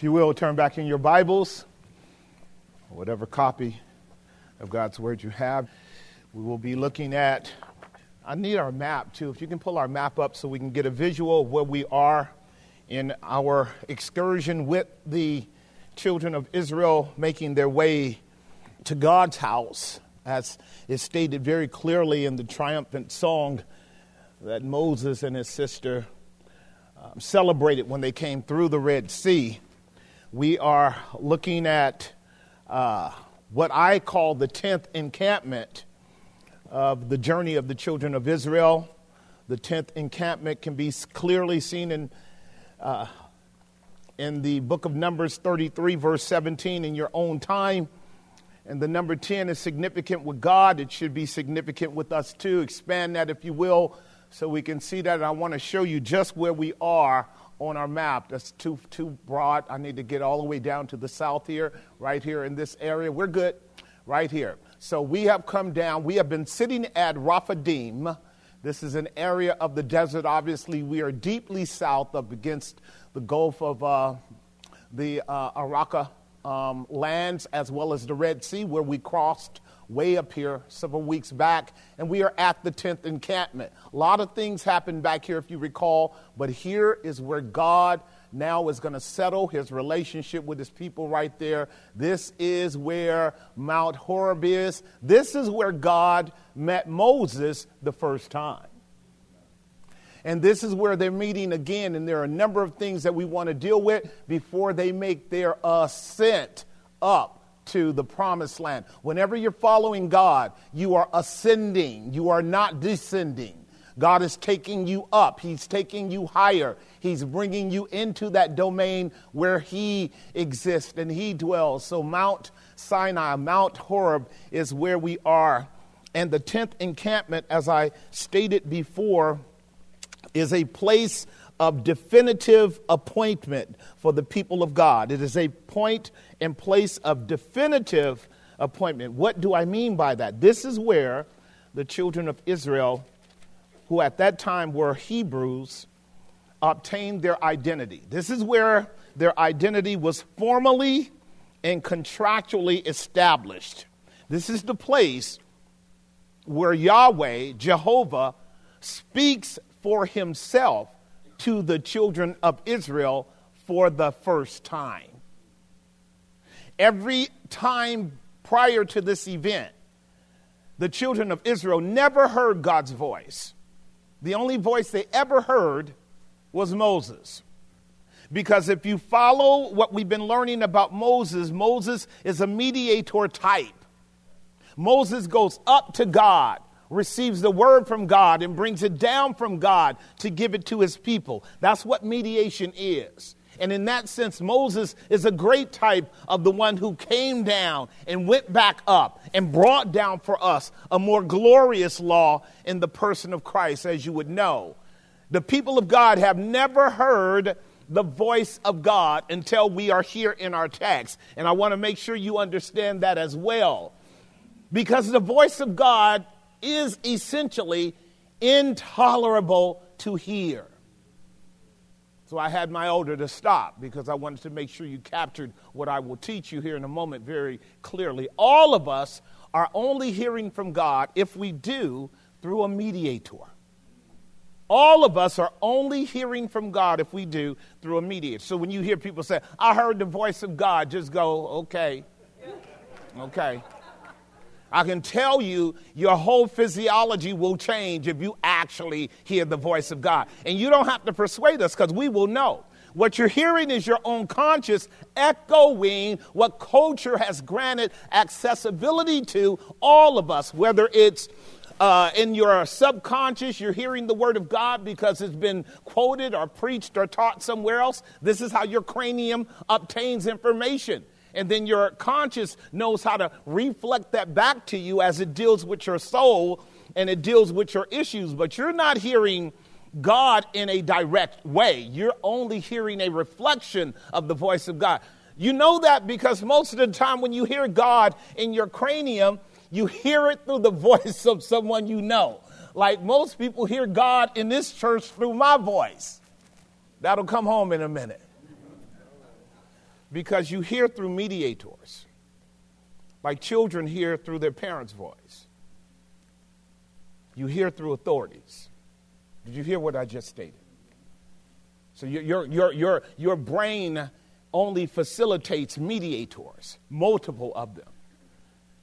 If you will, turn back in your Bibles, whatever copy of God's Word you have. We will be looking at, I need our map too. If you can pull our map up so we can get a visual of where we are in our excursion with the children of Israel making their way to God's house, as is stated very clearly in the triumphant song that Moses and his sister um, celebrated when they came through the Red Sea we are looking at uh, what I call the 10th encampment of the journey of the children of Israel. The 10th encampment can be clearly seen in, uh, in the book of Numbers 33, verse 17, in your own time. And the number 10 is significant with God. It should be significant with us too. Expand that, if you will, so we can see that. I want to show you just where we are on our map. That's too, too broad. I need to get all the way down to the south here, right here in this area. We're good right here. So we have come down. We have been sitting at Rephidim. This is an area of the desert. Obviously, we are deeply south up against the Gulf of uh, the uh, Araka um, lands as well as the Red Sea, where we crossed way up here several weeks back, and we are at the 10th encampment. A lot of things happened back here, if you recall, but here is where God now is going to settle his relationship with his people right there. This is where Mount Horeb is. This is where God met Moses the first time. And this is where they're meeting again, and there are a number of things that we want to deal with before they make their ascent up to the promised land. Whenever you're following God, you are ascending, you are not descending. God is taking you up, He's taking you higher, He's bringing you into that domain where He exists and He dwells. So, Mount Sinai, Mount Horeb is where we are. And the 10th encampment, as I stated before, is a place of definitive appointment for the people of God. It is a point and place of definitive appointment. What do I mean by that? This is where the children of Israel, who at that time were Hebrews, obtained their identity. This is where their identity was formally and contractually established. This is the place where Yahweh, Jehovah, speaks for himself to the children of Israel for the first time. Every time prior to this event, the children of Israel never heard God's voice. The only voice they ever heard was Moses. Because if you follow what we've been learning about Moses, Moses is a mediator type. Moses goes up to God receives the word from God and brings it down from God to give it to his people. That's what mediation is. And in that sense, Moses is a great type of the one who came down and went back up and brought down for us a more glorious law in the person of Christ, as you would know. The people of God have never heard the voice of God until we are here in our text. And I want to make sure you understand that as well. Because the voice of God is essentially intolerable to hear. So I had my older to stop because I wanted to make sure you captured what I will teach you here in a moment very clearly. All of us are only hearing from God if we do through a mediator. All of us are only hearing from God if we do through a mediator. So when you hear people say, I heard the voice of God, just go, okay. Okay. I can tell you your whole physiology will change if you actually hear the voice of God. And you don't have to persuade us because we will know. What you're hearing is your own conscious echoing what culture has granted accessibility to all of us, whether it's uh, in your subconscious, you're hearing the word of God because it's been quoted or preached or taught somewhere else. This is how your cranium obtains information. And then your conscience knows how to reflect that back to you as it deals with your soul and it deals with your issues. But you're not hearing God in a direct way, you're only hearing a reflection of the voice of God. You know that because most of the time when you hear God in your cranium, you hear it through the voice of someone you know. Like most people hear God in this church through my voice. That'll come home in a minute. Because you hear through mediators, like children hear through their parents' voice. You hear through authorities. Did you hear what I just stated? So your, your, your, your, your brain only facilitates mediators, multiple of them.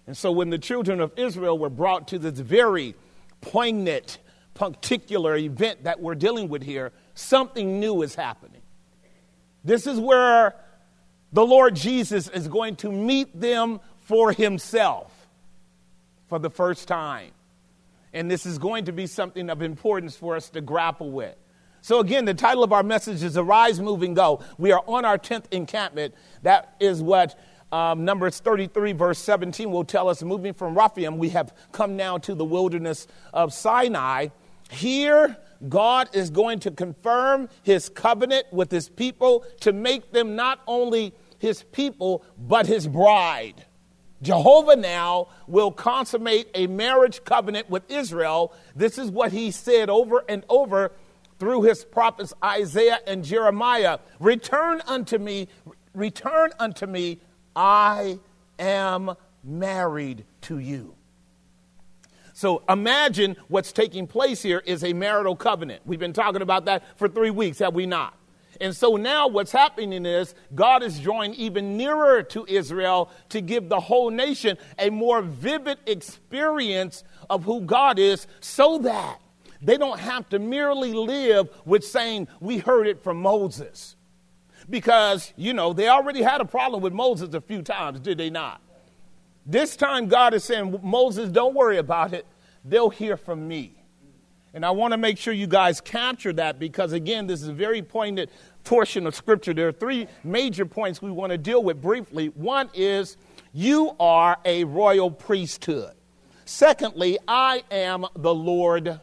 And so when the children of Israel were brought to this very poignant, particular event that we're dealing with here, something new is happening. This is where the Lord Jesus is going to meet them for himself for the first time. And this is going to be something of importance for us to grapple with. So, again, the title of our message is Arise, Move, and Go. We are on our 10th encampment. That is what um, Numbers 33, verse 17, will tell us. Moving from Rephidim, we have come now to the wilderness of Sinai. Here, God is going to confirm his covenant with his people to make them not only his people, but his bride. Jehovah now will consummate a marriage covenant with Israel. This is what he said over and over through his prophets Isaiah and Jeremiah Return unto me, return unto me, I am married to you. So imagine what's taking place here is a marital covenant. We've been talking about that for three weeks, have we not? And so now what's happening is God is drawing even nearer to Israel to give the whole nation a more vivid experience of who God is so that they don't have to merely live with saying, We heard it from Moses. Because, you know, they already had a problem with Moses a few times, did they not? This time, God is saying, Moses, don't worry about it. They'll hear from me. And I want to make sure you guys capture that because, again, this is a very poignant portion of Scripture. There are three major points we want to deal with briefly. One is, you are a royal priesthood. Secondly, I am the Lord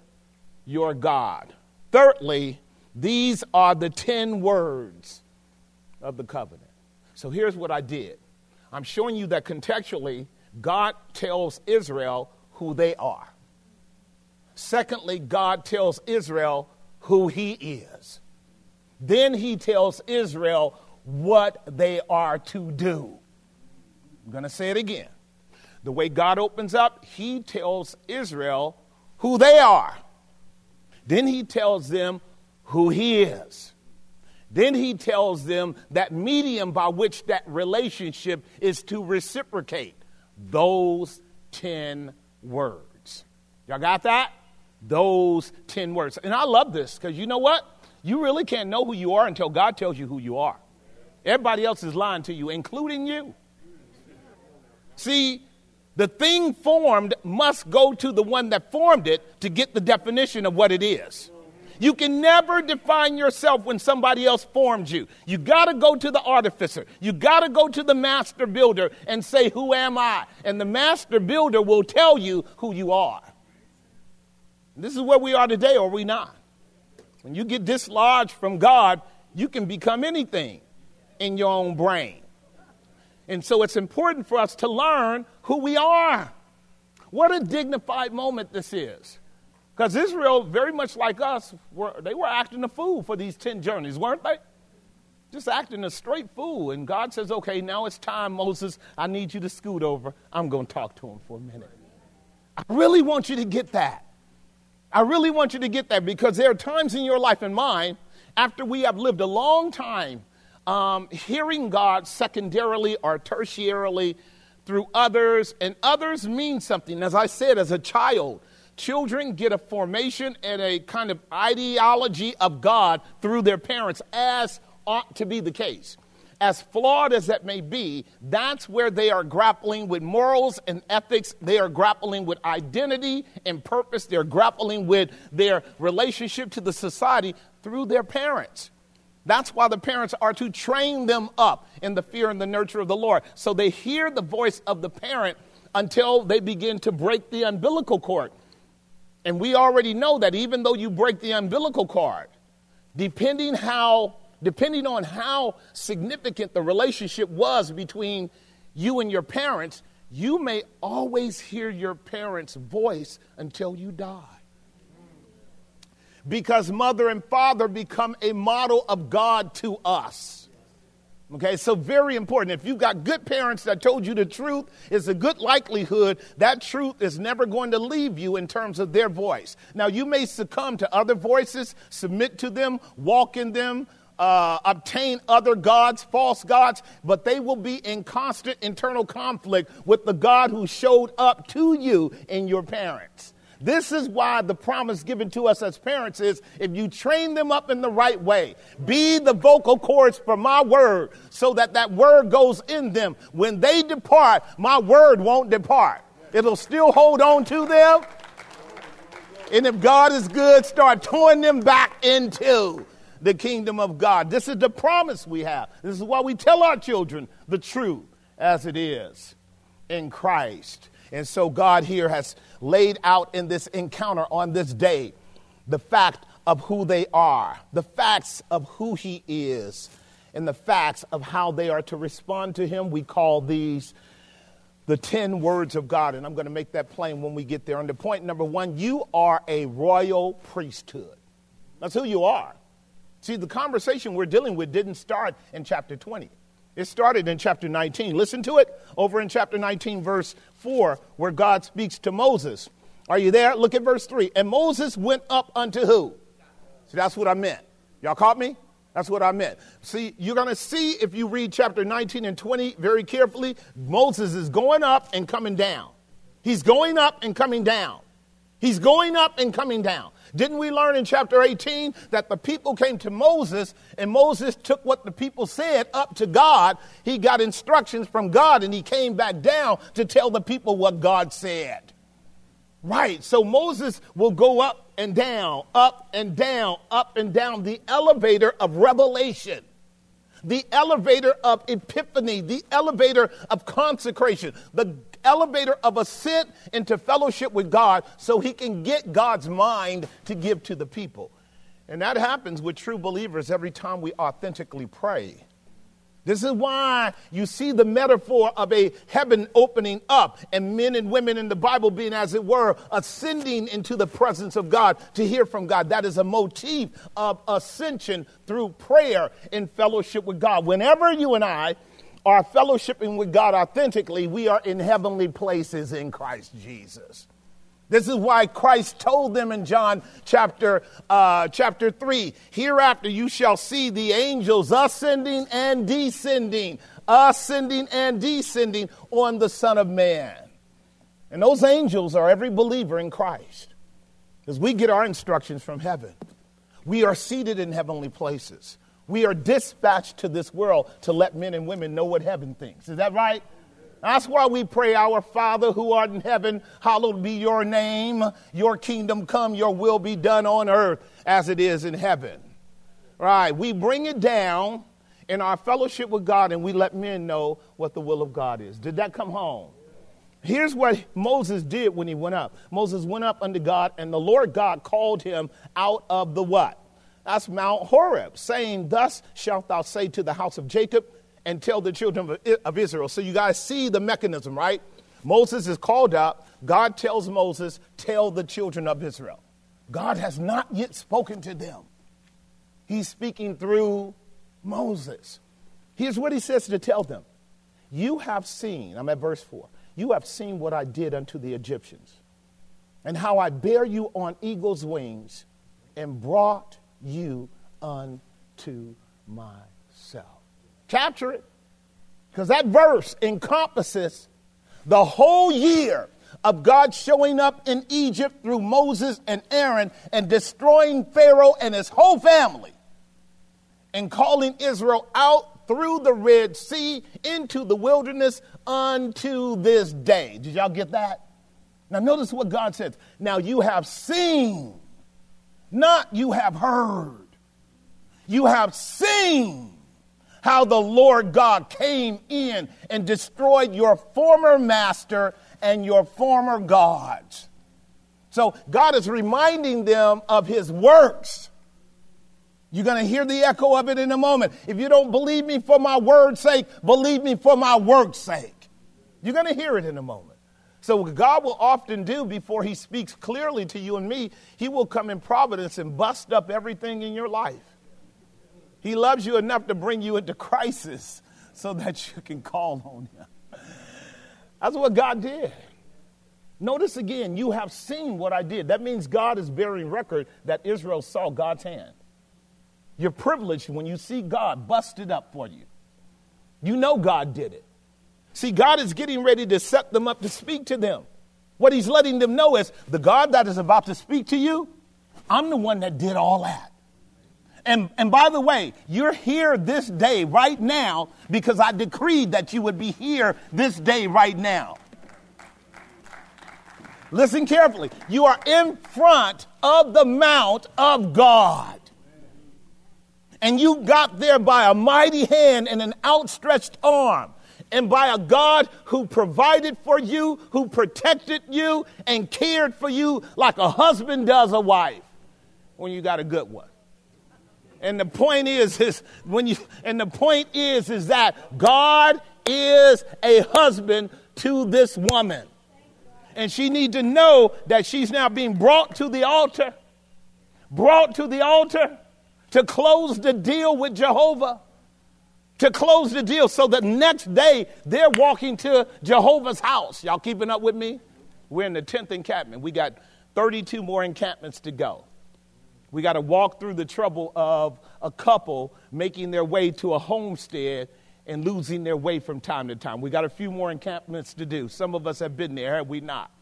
your God. Thirdly, these are the 10 words of the covenant. So here's what I did I'm showing you that contextually, God tells Israel who they are. Secondly, God tells Israel who he is. Then he tells Israel what they are to do. I'm going to say it again. The way God opens up, he tells Israel who they are. Then he tells them who he is. Then he tells them that medium by which that relationship is to reciprocate. Those 10 words. Y'all got that? Those 10 words. And I love this because you know what? You really can't know who you are until God tells you who you are. Everybody else is lying to you, including you. See, the thing formed must go to the one that formed it to get the definition of what it is. You can never define yourself when somebody else formed you. You got to go to the artificer. You got to go to the master builder and say, Who am I? And the master builder will tell you who you are. This is where we are today, or we not? When you get dislodged from God, you can become anything in your own brain. And so it's important for us to learn who we are. What a dignified moment this is. Because Israel, very much like us, were, they were acting a fool for these 10 journeys, weren't they? Just acting a straight fool. And God says, okay, now it's time, Moses. I need you to scoot over. I'm going to talk to him for a minute. I really want you to get that. I really want you to get that because there are times in your life and mine, after we have lived a long time um, hearing God secondarily or tertiarily through others, and others mean something. As I said, as a child, children get a formation and a kind of ideology of God through their parents, as ought to be the case. As flawed as that may be, that's where they are grappling with morals and ethics. They are grappling with identity and purpose. They're grappling with their relationship to the society through their parents. That's why the parents are to train them up in the fear and the nurture of the Lord. So they hear the voice of the parent until they begin to break the umbilical cord. And we already know that even though you break the umbilical cord, depending how depending on how significant the relationship was between you and your parents, you may always hear your parents' voice until you die because mother and father become a model of God to us. Okay, so very important. If you've got good parents that told you the truth, it's a good likelihood that truth is never going to leave you in terms of their voice. Now, you may succumb to other voices, submit to them, walk in them, uh, obtain other gods, false gods, but they will be in constant internal conflict with the God who showed up to you in your parents. This is why the promise given to us as parents is if you train them up in the right way, be the vocal cords for my word so that that word goes in them. When they depart, my word won't depart. It'll still hold on to them. And if God is good, start towing them back into the kingdom of God. This is the promise we have. This is why we tell our children the truth as it is in Christ. And so God here has laid out in this encounter on this day the fact of who they are, the facts of who He is, and the facts of how they are to respond to Him. We call these the 10 words of God, and I'm going to make that plain when we get there. Under point number one, you are a royal priesthood. That's who you are. See, the conversation we're dealing with didn't start in chapter 20. It started in chapter 19. Listen to it over in chapter 19, verse 4, where God speaks to Moses. Are you there? Look at verse 3. And Moses went up unto who? See, that's what I meant. Y'all caught me? That's what I meant. See, you're going to see if you read chapter 19 and 20 very carefully, Moses is going up and coming down. He's going up and coming down. He's going up and coming down. Didn't we learn in chapter 18 that the people came to Moses and Moses took what the people said up to God? He got instructions from God and he came back down to tell the people what God said. Right, so Moses will go up and down, up and down, up and down, the elevator of revelation the elevator of epiphany, the elevator of consecration, the elevator of ascent into fellowship with God so he can get God's mind to give to the people. And that happens with true believers every time we authentically pray. This is why you see the metaphor of a heaven opening up and men and women in the Bible being, as it were, ascending into the presence of God to hear from God. That is a motif of ascension through prayer in fellowship with God. Whenever you and I are fellowshipping with God authentically, we are in heavenly places in Christ Jesus. This is why Christ told them in John chapter, uh, chapter 3 Hereafter you shall see the angels ascending and descending, ascending and descending on the Son of Man. And those angels are every believer in Christ. Because we get our instructions from heaven. We are seated in heavenly places. We are dispatched to this world to let men and women know what heaven thinks. Is that right? That's why we pray, Our Father who art in heaven, hallowed be your name. Your kingdom come, your will be done on earth as it is in heaven. Right? We bring it down in our fellowship with God and we let men know what the will of God is. Did that come home? Here's what Moses did when he went up. Moses went up unto God, and the Lord God called him out of the what? That's Mount Horeb, saying, Thus shalt thou say to the house of Jacob and tell the children of Israel. So you guys see the mechanism, right? Moses is called up. God tells Moses, Tell the children of Israel. God has not yet spoken to them. He's speaking through Moses. Here's what he says to tell them You have seen, I'm at verse 4, you have seen what I did unto the Egyptians, and how I bear you on eagle's wings and brought you unto myself. Capture it. Because that verse encompasses the whole year of God showing up in Egypt through Moses and Aaron and destroying Pharaoh and his whole family and calling Israel out through the Red Sea into the wilderness unto this day. Did y'all get that? Now, notice what God says. Now you have seen not you have heard. You have seen how the Lord God came in and destroyed your former master and your former gods. So God is reminding them of his works. You're going to hear the echo of it in a moment. If you don't believe me for my word's sake, believe me for my work's sake. You're going to hear it in a moment. So, what God will often do before He speaks clearly to you and me, He will come in providence and bust up everything in your life. He loves you enough to bring you into crisis so that you can call on him. That's what God did. Notice again, you have seen what I did. That means God is bearing record that Israel saw God's hand. You're privileged when you see God busted up for you. You know God did it. See, God is getting ready to set them up to speak to them. What He's letting them know is the God that is about to speak to you, I'm the one that did all that. And, and by the way, you're here this day, right now, because I decreed that you would be here this day, right now. Listen carefully. You are in front of the mount of God. And you got there by a mighty hand and an outstretched arm, and by a God who provided for you, who protected you, and cared for you like a husband does a wife when you got a good one. And the point is, is when you and the point is is that God is a husband to this woman. And she need to know that she's now being brought to the altar. Brought to the altar to close the deal with Jehovah. To close the deal so the next day they're walking to Jehovah's house. Y'all keeping up with me? We're in the 10th encampment. We got 32 more encampments to go. We got to walk through the trouble of a couple making their way to a homestead and losing their way from time to time. We got a few more encampments to do. Some of us have been there, have we not?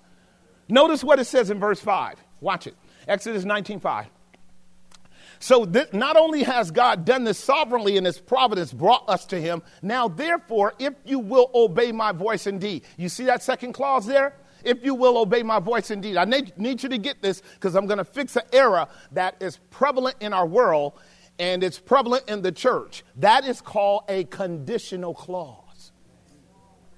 Notice what it says in verse 5. Watch it. Exodus 19:5. So not only has God done this sovereignly in his providence brought us to him, now therefore if you will obey my voice indeed. You see that second clause there? if you will obey my voice indeed. I need, need you to get this because I'm going to fix an error that is prevalent in our world and it's prevalent in the church. That is called a conditional clause.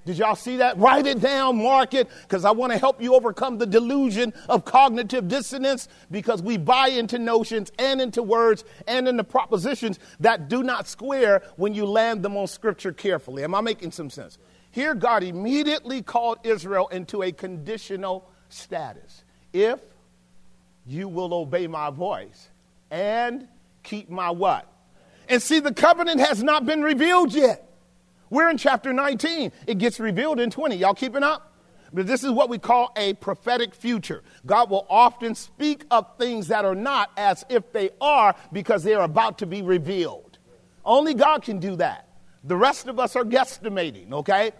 Did y'all see that? Write it down, mark it, because I want to help you overcome the delusion of cognitive dissonance because we buy into notions and into words and into propositions that do not square when you land them on scripture carefully. Am I making some sense? Here, God immediately called Israel into a conditional status. If you will obey my voice and keep my what? And see, the covenant has not been revealed yet. We're in chapter 19. It gets revealed in 20. Y'all keeping up? But this is what we call a prophetic future. God will often speak of things that are not as if they are because they are about to be revealed. Only God can do that. The rest of us are guesstimating, okay?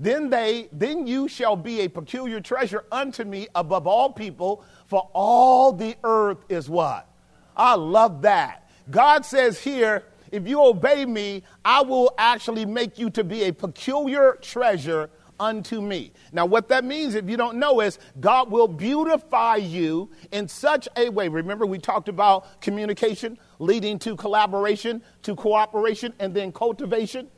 Then they, then you shall be a peculiar treasure unto me above all people, for all the earth is what? I love that. God says here, if you obey me, I will actually make you to be a peculiar treasure unto me. Now, what that means, if you don't know, is God will beautify you in such a way. Remember, we talked about communication leading to collaboration, to cooperation, and then cultivation.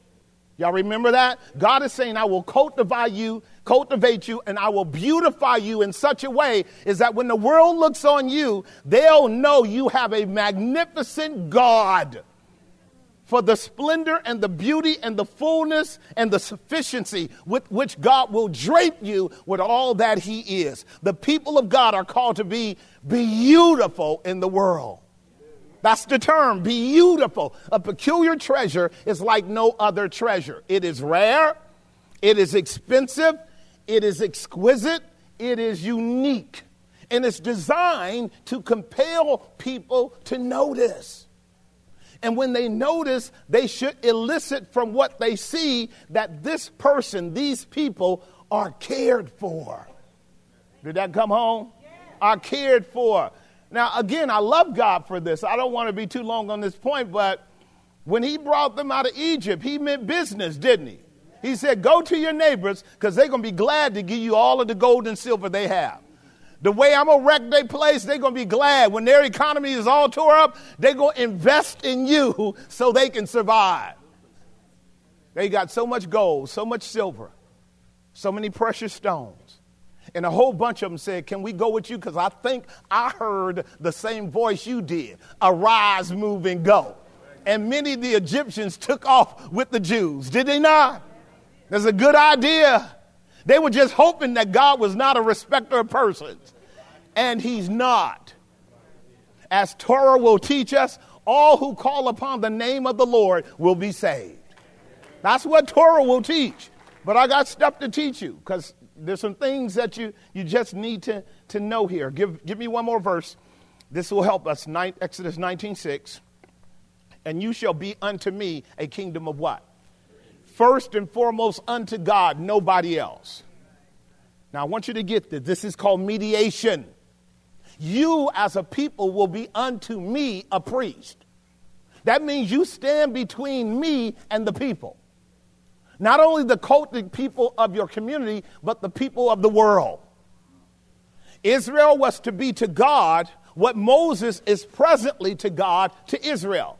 Y'all remember that? God is saying, I will cultivate you, cultivate you, and I will beautify you in such a way is that when the world looks on you, they'll know you have a magnificent God for the splendor and the beauty and the fullness and the sufficiency with which God will drape you with all that He is. The people of God are called to be beautiful in the world. That's the term, beautiful. A peculiar treasure is like no other treasure. It is rare, it is expensive, it is exquisite, it is unique, and it's designed to compel people to notice. And when they notice, they should elicit from what they see that this person, these people, are cared for. Did that come home? Are cared for. Now, again, I love God for this. I don't want to be too long on this point, but when he brought them out of Egypt, he meant business, didn't he? He said, Go to your neighbors because they're going to be glad to give you all of the gold and silver they have. The way I'm going to wreck their place, they're going to be glad. When their economy is all tore up, they're going to invest in you so they can survive. They got so much gold, so much silver, so many precious stones. And a whole bunch of them said, Can we go with you? Because I think I heard the same voice you did arise, move, and go. And many of the Egyptians took off with the Jews, did they not? That's a good idea. They were just hoping that God was not a respecter of persons. And He's not. As Torah will teach us, all who call upon the name of the Lord will be saved. That's what Torah will teach. But I got stuff to teach you because there's some things that you, you just need to, to know here. Give, give me one more verse. This will help us. Nine, Exodus 19.6. And you shall be unto me a kingdom of what? First and foremost unto God, nobody else. Now I want you to get this. This is called mediation. You as a people will be unto me a priest. That means you stand between me and the people. Not only the cultic people of your community, but the people of the world. Israel was to be to God what Moses is presently to God to Israel.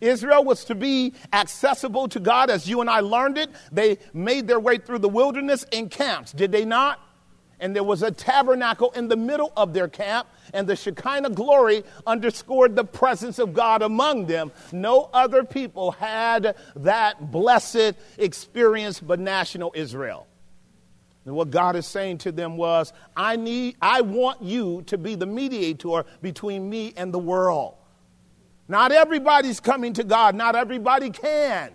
Israel was to be accessible to God as you and I learned it. They made their way through the wilderness in camps, did they not? And there was a tabernacle in the middle of their camp, and the Shekinah glory underscored the presence of God among them. No other people had that blessed experience but national Israel. And what God is saying to them was, I need I want you to be the mediator between me and the world. Not everybody's coming to God, not everybody can.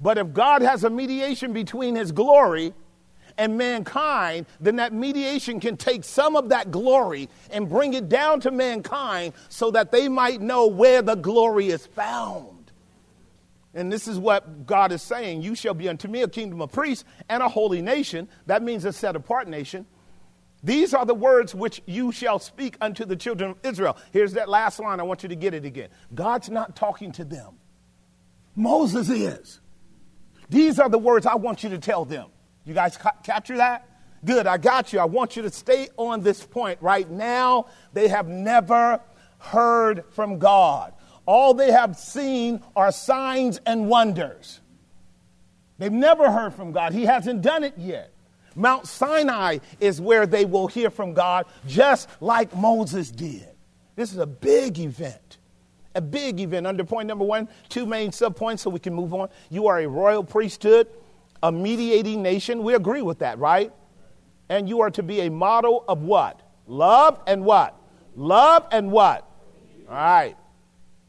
But if God has a mediation between his glory and mankind, then that mediation can take some of that glory and bring it down to mankind so that they might know where the glory is found. And this is what God is saying You shall be unto me a kingdom of priests and a holy nation. That means a set apart nation. These are the words which you shall speak unto the children of Israel. Here's that last line. I want you to get it again. God's not talking to them, Moses is. These are the words I want you to tell them. You guys ca- capture that? Good, I got you. I want you to stay on this point right now. They have never heard from God. All they have seen are signs and wonders. They've never heard from God. He hasn't done it yet. Mount Sinai is where they will hear from God, just like Moses did. This is a big event. A big event. Under point number one, two main subpoints so we can move on. You are a royal priesthood a mediating nation. We agree with that, right? And you are to be a model of what? Love and what? Love and what? All right.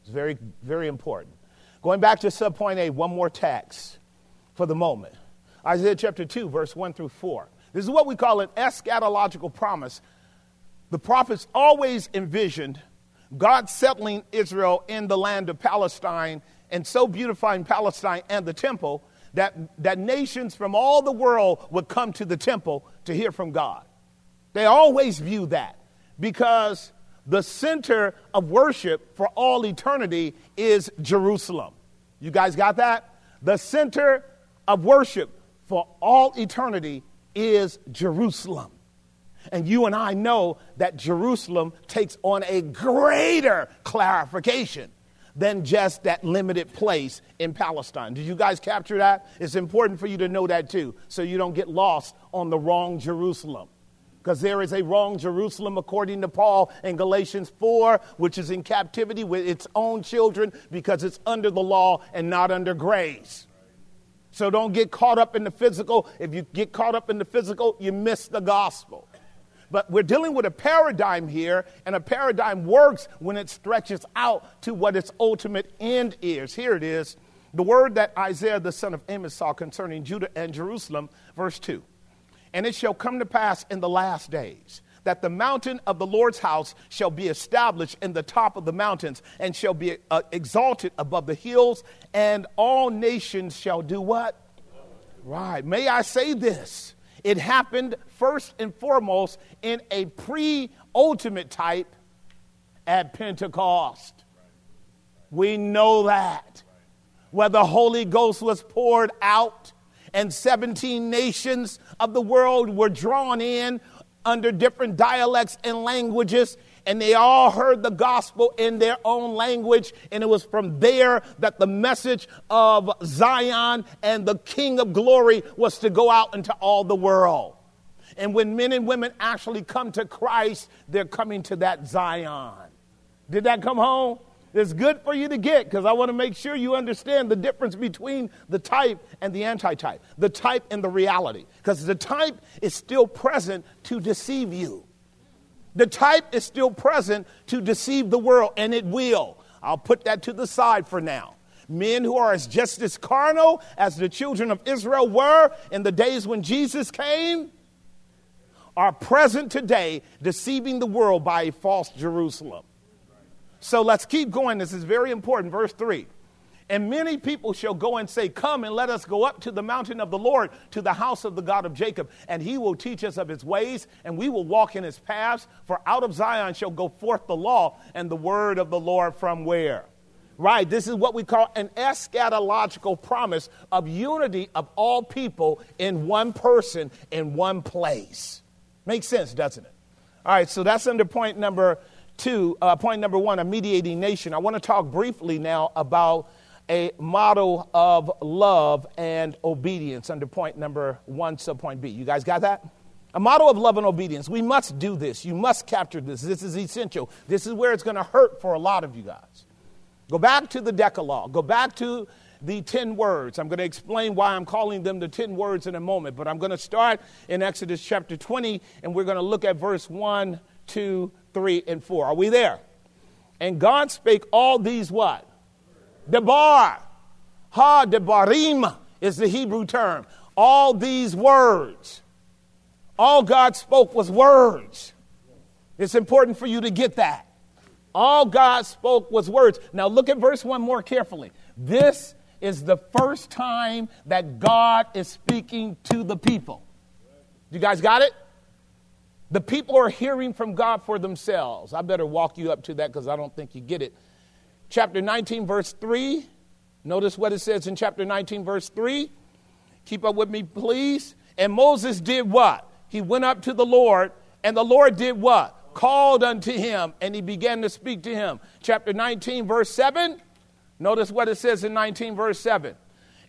It's very, very important. Going back to subpoint A, one more text for the moment. Isaiah chapter 2, verse 1 through 4. This is what we call an eschatological promise. The prophets always envisioned God settling Israel in the land of Palestine and so beautifying Palestine and the temple that, that nations from all the world would come to the temple to hear from God. They always view that because the center of worship for all eternity is Jerusalem. You guys got that? The center of worship for all eternity is Jerusalem. And you and I know that Jerusalem takes on a greater clarification than just that limited place in Palestine. Did you guys capture that? It's important for you to know that too, so you don't get lost on the wrong Jerusalem. Because there is a wrong Jerusalem, according to Paul in Galatians 4, which is in captivity with its own children because it's under the law and not under grace. So don't get caught up in the physical. If you get caught up in the physical, you miss the gospel. But we're dealing with a paradigm here, and a paradigm works when it stretches out to what its ultimate end is. Here it is the word that Isaiah the son of Amos saw concerning Judah and Jerusalem, verse 2. And it shall come to pass in the last days that the mountain of the Lord's house shall be established in the top of the mountains and shall be uh, exalted above the hills, and all nations shall do what? Right. May I say this? It happened first and foremost in a pre ultimate type at Pentecost. We know that. Where the Holy Ghost was poured out and 17 nations of the world were drawn in under different dialects and languages and they all heard the gospel in their own language. And it was from there that the message of Zion and the King of glory was to go out into all the world. And when men and women actually come to Christ, they're coming to that Zion. Did that come home? It's good for you to get because I want to make sure you understand the difference between the type and the anti-type, the type and the reality. Because the type is still present to deceive you. The type is still present to deceive the world, and it will. I'll put that to the side for now. Men who are as just as carnal as the children of Israel were in the days when Jesus came are present today deceiving the world by a false Jerusalem. So let's keep going. This is very important. Verse 3. And many people shall go and say, Come and let us go up to the mountain of the Lord, to the house of the God of Jacob, and he will teach us of his ways, and we will walk in his paths. For out of Zion shall go forth the law and the word of the Lord from where? Right, this is what we call an eschatological promise of unity of all people in one person, in one place. Makes sense, doesn't it? All right, so that's under point number two. Uh, point number one, a mediating nation. I want to talk briefly now about a model of love and obedience under point number one, sub point B. You guys got that? A model of love and obedience. We must do this. You must capture this. This is essential. This is where it's going to hurt for a lot of you guys. Go back to the Decalogue. Go back to the 10 words. I'm going to explain why I'm calling them the 10 words in a moment, but I'm going to start in Exodus chapter 20, and we're going to look at verse 1, 2, 3, and 4. Are we there? And God spake all these what? Debar. Ha debarim is the Hebrew term. All these words. All God spoke was words. It's important for you to get that. All God spoke was words. Now look at verse 1 more carefully. This is the first time that God is speaking to the people. You guys got it? The people are hearing from God for themselves. I better walk you up to that because I don't think you get it chapter 19, verse 3. Notice what it says in chapter 19, verse 3. Keep up with me, please. And Moses did what? He went up to the Lord, and the Lord did what? Called unto him, and he began to speak to him. Chapter 19, verse 7. Notice what it says in 19, verse 7.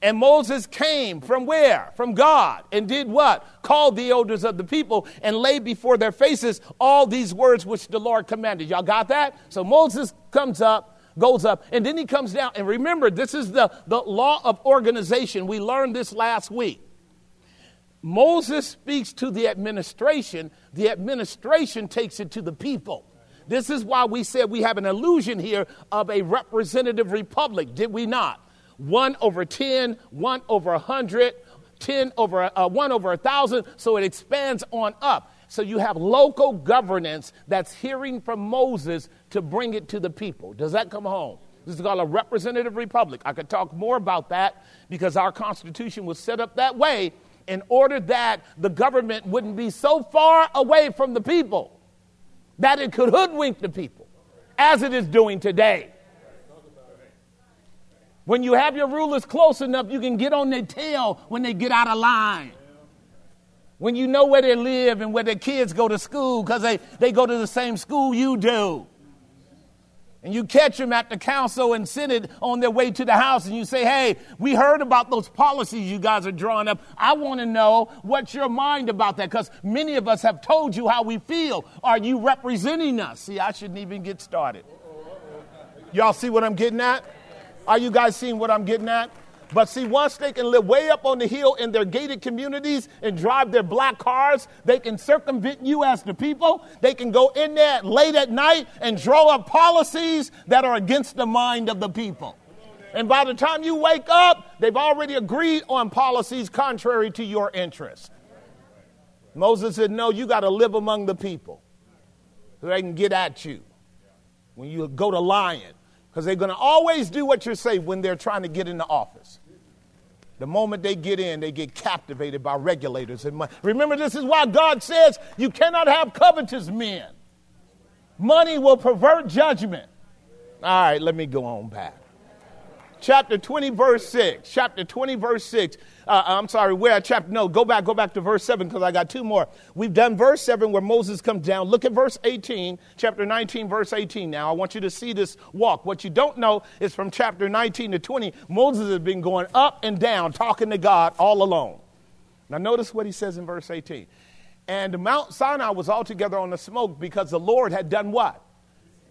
And Moses came from where? From God. And did what? Called the elders of the people and laid before their faces all these words which the Lord commanded. Y'all got that? So Moses comes up goes up, and then he comes down. And remember, this is the, the law of organization. We learned this last week. Moses speaks to the administration, the administration takes it to the people. This is why we said we have an illusion here of a representative republic, did we not? One over 10, one over a 100, 10 over, uh, one over a thousand, so it expands on up. So you have local governance that's hearing from Moses to bring it to the people. Does that come home? This is called a representative republic. I could talk more about that because our Constitution was set up that way in order that the government wouldn't be so far away from the people that it could hoodwink the people, as it is doing today. When you have your rulers close enough, you can get on their tail when they get out of line when you know where they live and where their kids go to school because they, they go to the same school you do. And you catch them at the council and senate on their way to the house and you say, hey, we heard about those policies you guys are drawing up. I want to know what's your mind about that because many of us have told you how we feel. Are you representing us? See, I shouldn't even get started. Y'all see what I'm getting at? Are you guys seeing what I'm getting at? But see, once they can live way up on the hill in their gated communities and drive their black cars, they can circumvent you as the people. They can go in there late at night and draw up policies that are against the mind of the people. And by the time you wake up, they've already agreed on policies contrary to your interest. Moses said, No, you got to live among the people so they can get at you when you go to lying because they're going to always do what you say when they're trying to get into office. The moment they get in, they get captivated by regulators and money. Remember, this is why God says you cannot have covetous men. Money will pervert judgment. All right, let me go on back chapter 20, verse 6. Chapter 20, verse 6. Uh, I'm sorry, where chapter? No, go back, go back to verse 7 because I got two more. We've done verse 7 where Moses comes down. Look at verse 18, chapter 19, verse 18. Now, I want you to see this walk. What you don't know is from chapter 19 to 20, Moses has been going up and down talking to God all alone. Now, notice what he says in verse 18. And Mount Sinai was altogether on the smoke because the Lord had done what?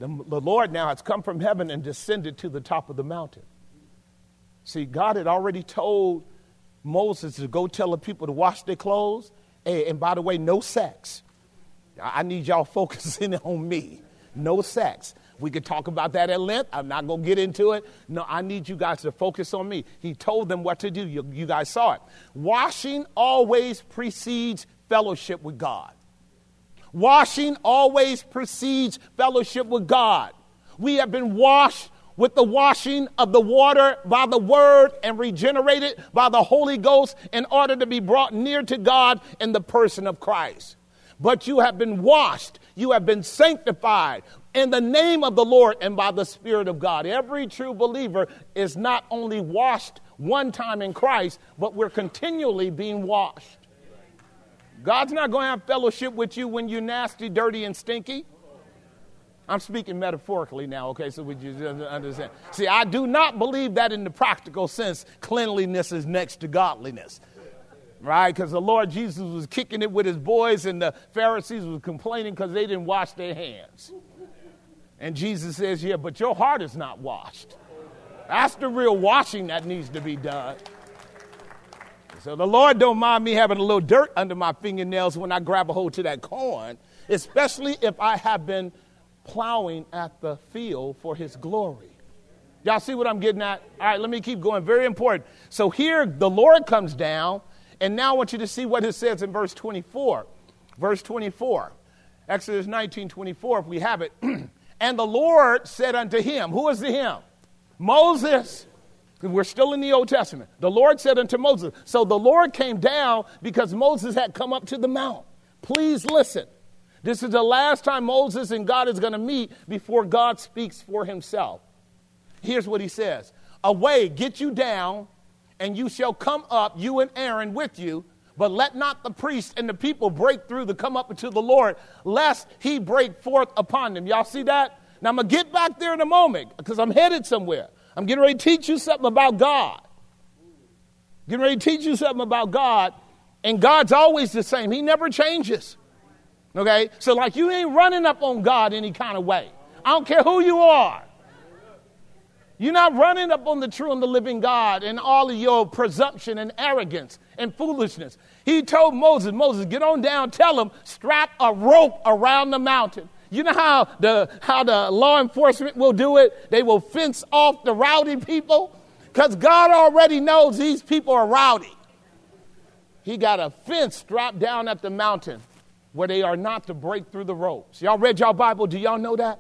The, the Lord now has come from heaven and descended to the top of the mountain. See, God had already told Moses to go tell the people to wash their clothes. And, and by the way, no sex. I need y'all focusing on me. no sex. We could talk about that at length. I'm not going to get into it. No, I need you guys to focus on me. He told them what to do. You, you guys saw it. Washing always precedes fellowship with God. Washing always precedes fellowship with God. We have been washed with the washing of the water by the word and regenerated by the Holy Ghost in order to be brought near to God in the person of Christ. But you have been washed, you have been sanctified in the name of the Lord and by the Spirit of God. Every true believer is not only washed one time in Christ, but we're continually being washed. God's not going to have fellowship with you when you're nasty, dirty, and stinky. I'm speaking metaphorically now, okay, so we just understand. See, I do not believe that in the practical sense, cleanliness is next to godliness. Right? Because the Lord Jesus was kicking it with his boys, and the Pharisees was complaining because they didn't wash their hands. And Jesus says, Yeah, but your heart is not washed. That's the real washing that needs to be done. So the Lord don't mind me having a little dirt under my fingernails when I grab a hold to that corn, especially if I have been plowing at the field for his glory. Y'all see what I'm getting at? All right, let me keep going. Very important. So here the Lord comes down, and now I want you to see what it says in verse 24. Verse 24. Exodus 19 24, if we have it. and the Lord said unto him, Who is the him? Moses. We're still in the Old Testament. The Lord said unto Moses. So the Lord came down because Moses had come up to the mount. Please listen. This is the last time Moses and God is going to meet before God speaks for himself. Here's what he says Away, get you down, and you shall come up, you and Aaron with you. But let not the priest and the people break through to come up to the Lord, lest he break forth upon them. Y'all see that? Now I'm going to get back there in a moment because I'm headed somewhere. I'm getting ready to teach you something about God. Getting ready to teach you something about God. And God's always the same, He never changes. Okay? So, like, you ain't running up on God any kind of way. I don't care who you are. You're not running up on the true and the living God and all of your presumption and arrogance and foolishness. He told Moses, Moses, get on down, tell him, strap a rope around the mountain. You know how the, how the law enforcement will do it? They will fence off the rowdy people because God already knows these people are rowdy. He got a fence strapped down at the mountain where they are not to break through the ropes. Y'all read y'all Bible? Do y'all know that?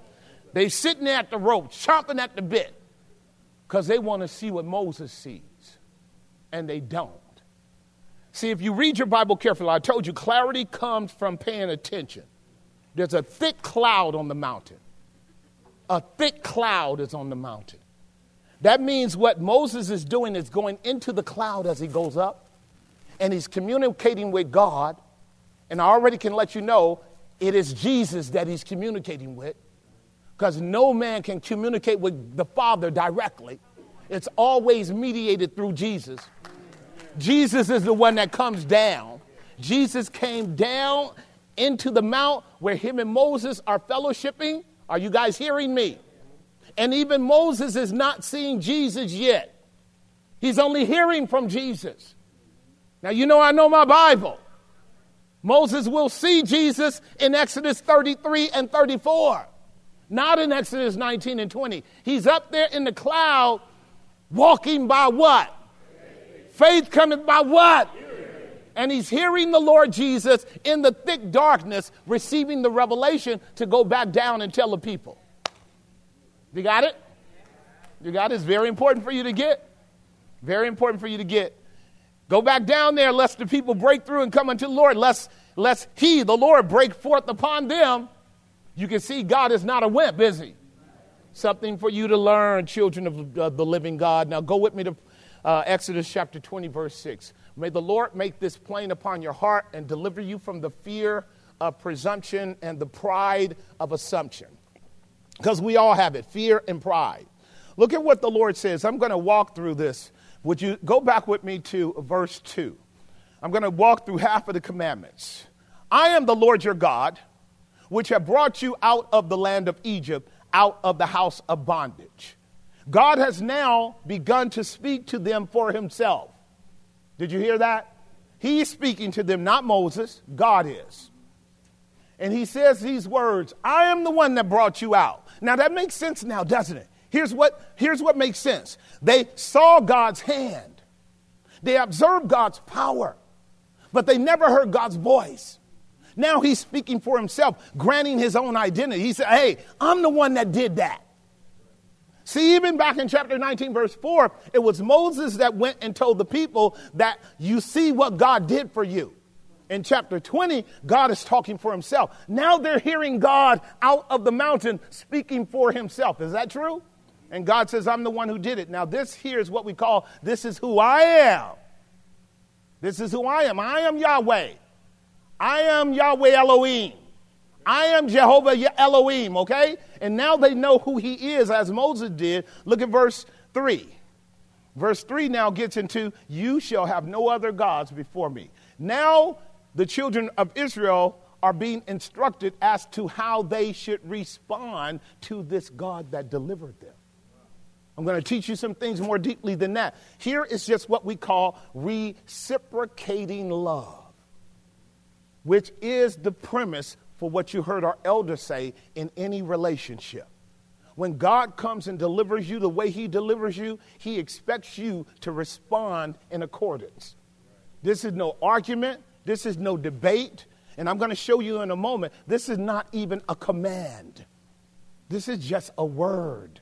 They sitting there at the rope, chomping at the bit, because they want to see what Moses sees, and they don't. See, if you read your Bible carefully, I told you clarity comes from paying attention. There's a thick cloud on the mountain. A thick cloud is on the mountain. That means what Moses is doing is going into the cloud as he goes up, and he's communicating with God and I already can let you know it is Jesus that he's communicating with because no man can communicate with the Father directly. It's always mediated through Jesus. Jesus is the one that comes down. Jesus came down into the mount where him and Moses are fellowshipping. Are you guys hearing me? And even Moses is not seeing Jesus yet. He's only hearing from Jesus. Now, you know, I know my Bible. Moses will see Jesus in Exodus 33 and 34, not in Exodus 19 and 20. He's up there in the cloud walking by what? Faith cometh by what? And he's hearing the Lord Jesus in the thick darkness, receiving the revelation to go back down and tell the people. You got it? You got it? It's very important for you to get. Very important for you to get. Go back down there, lest the people break through and come unto the Lord, lest, lest He, the Lord, break forth upon them. You can see God is not a wimp, is He? Something for you to learn, children of uh, the living God. Now go with me to uh, Exodus chapter 20, verse 6. May the Lord make this plain upon your heart and deliver you from the fear of presumption and the pride of assumption. Because we all have it fear and pride. Look at what the Lord says. I'm going to walk through this would you go back with me to verse 2? I'm going to walk through half of the commandments. I am the Lord your God, which have brought you out of the land of Egypt, out of the house of bondage. God has now begun to speak to them for himself. Did you hear that? He's speaking to them, not Moses, God is. And he says these words I am the one that brought you out. Now that makes sense now, doesn't it? Here's what, here's what makes sense they saw God's hand, they observed God's power, but they never heard God's voice. Now he's speaking for himself, granting his own identity. He said, Hey, I'm the one that did that. See, even back in chapter 19, verse 4, it was Moses that went and told the people that you see what God did for you. In chapter 20, God is talking for himself. Now they're hearing God out of the mountain speaking for himself. Is that true? And God says, I'm the one who did it. Now, this here is what we call this is who I am. This is who I am. I am Yahweh. I am Yahweh Elohim. I am Jehovah Elohim, okay? And now they know who he is as Moses did. Look at verse 3. Verse 3 now gets into, You shall have no other gods before me. Now the children of Israel are being instructed as to how they should respond to this God that delivered them. I'm going to teach you some things more deeply than that. Here is just what we call reciprocating love, which is the premise for what you heard our elders say in any relationship. When God comes and delivers you the way He delivers you, He expects you to respond in accordance. This is no argument, this is no debate, and I'm going to show you in a moment. This is not even a command, this is just a word.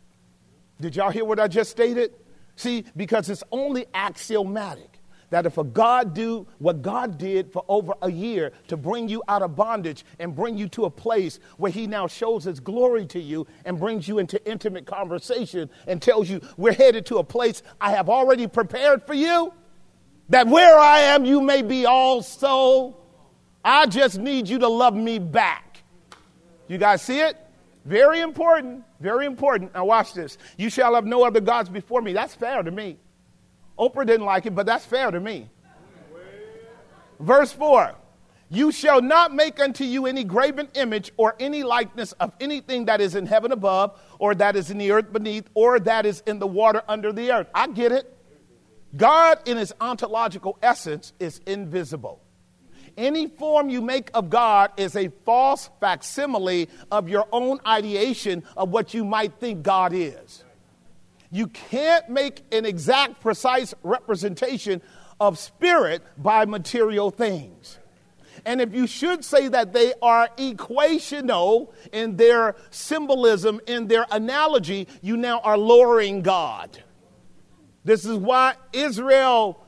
Did y'all hear what I just stated? See, because it's only axiomatic that if a God do what God did for over a year to bring you out of bondage and bring you to a place where he now shows his glory to you and brings you into intimate conversation and tells you we're headed to a place I have already prepared for you that where I am you may be also I just need you to love me back. You guys see it? Very important, very important. Now watch this. You shall have no other gods before me. That's fair to me. Oprah didn't like it, but that's fair to me. Verse 4 You shall not make unto you any graven image or any likeness of anything that is in heaven above, or that is in the earth beneath, or that is in the water under the earth. I get it. God, in his ontological essence, is invisible. Any form you make of God is a false facsimile of your own ideation of what you might think God is. You can't make an exact, precise representation of spirit by material things. And if you should say that they are equational in their symbolism, in their analogy, you now are lowering God. This is why Israel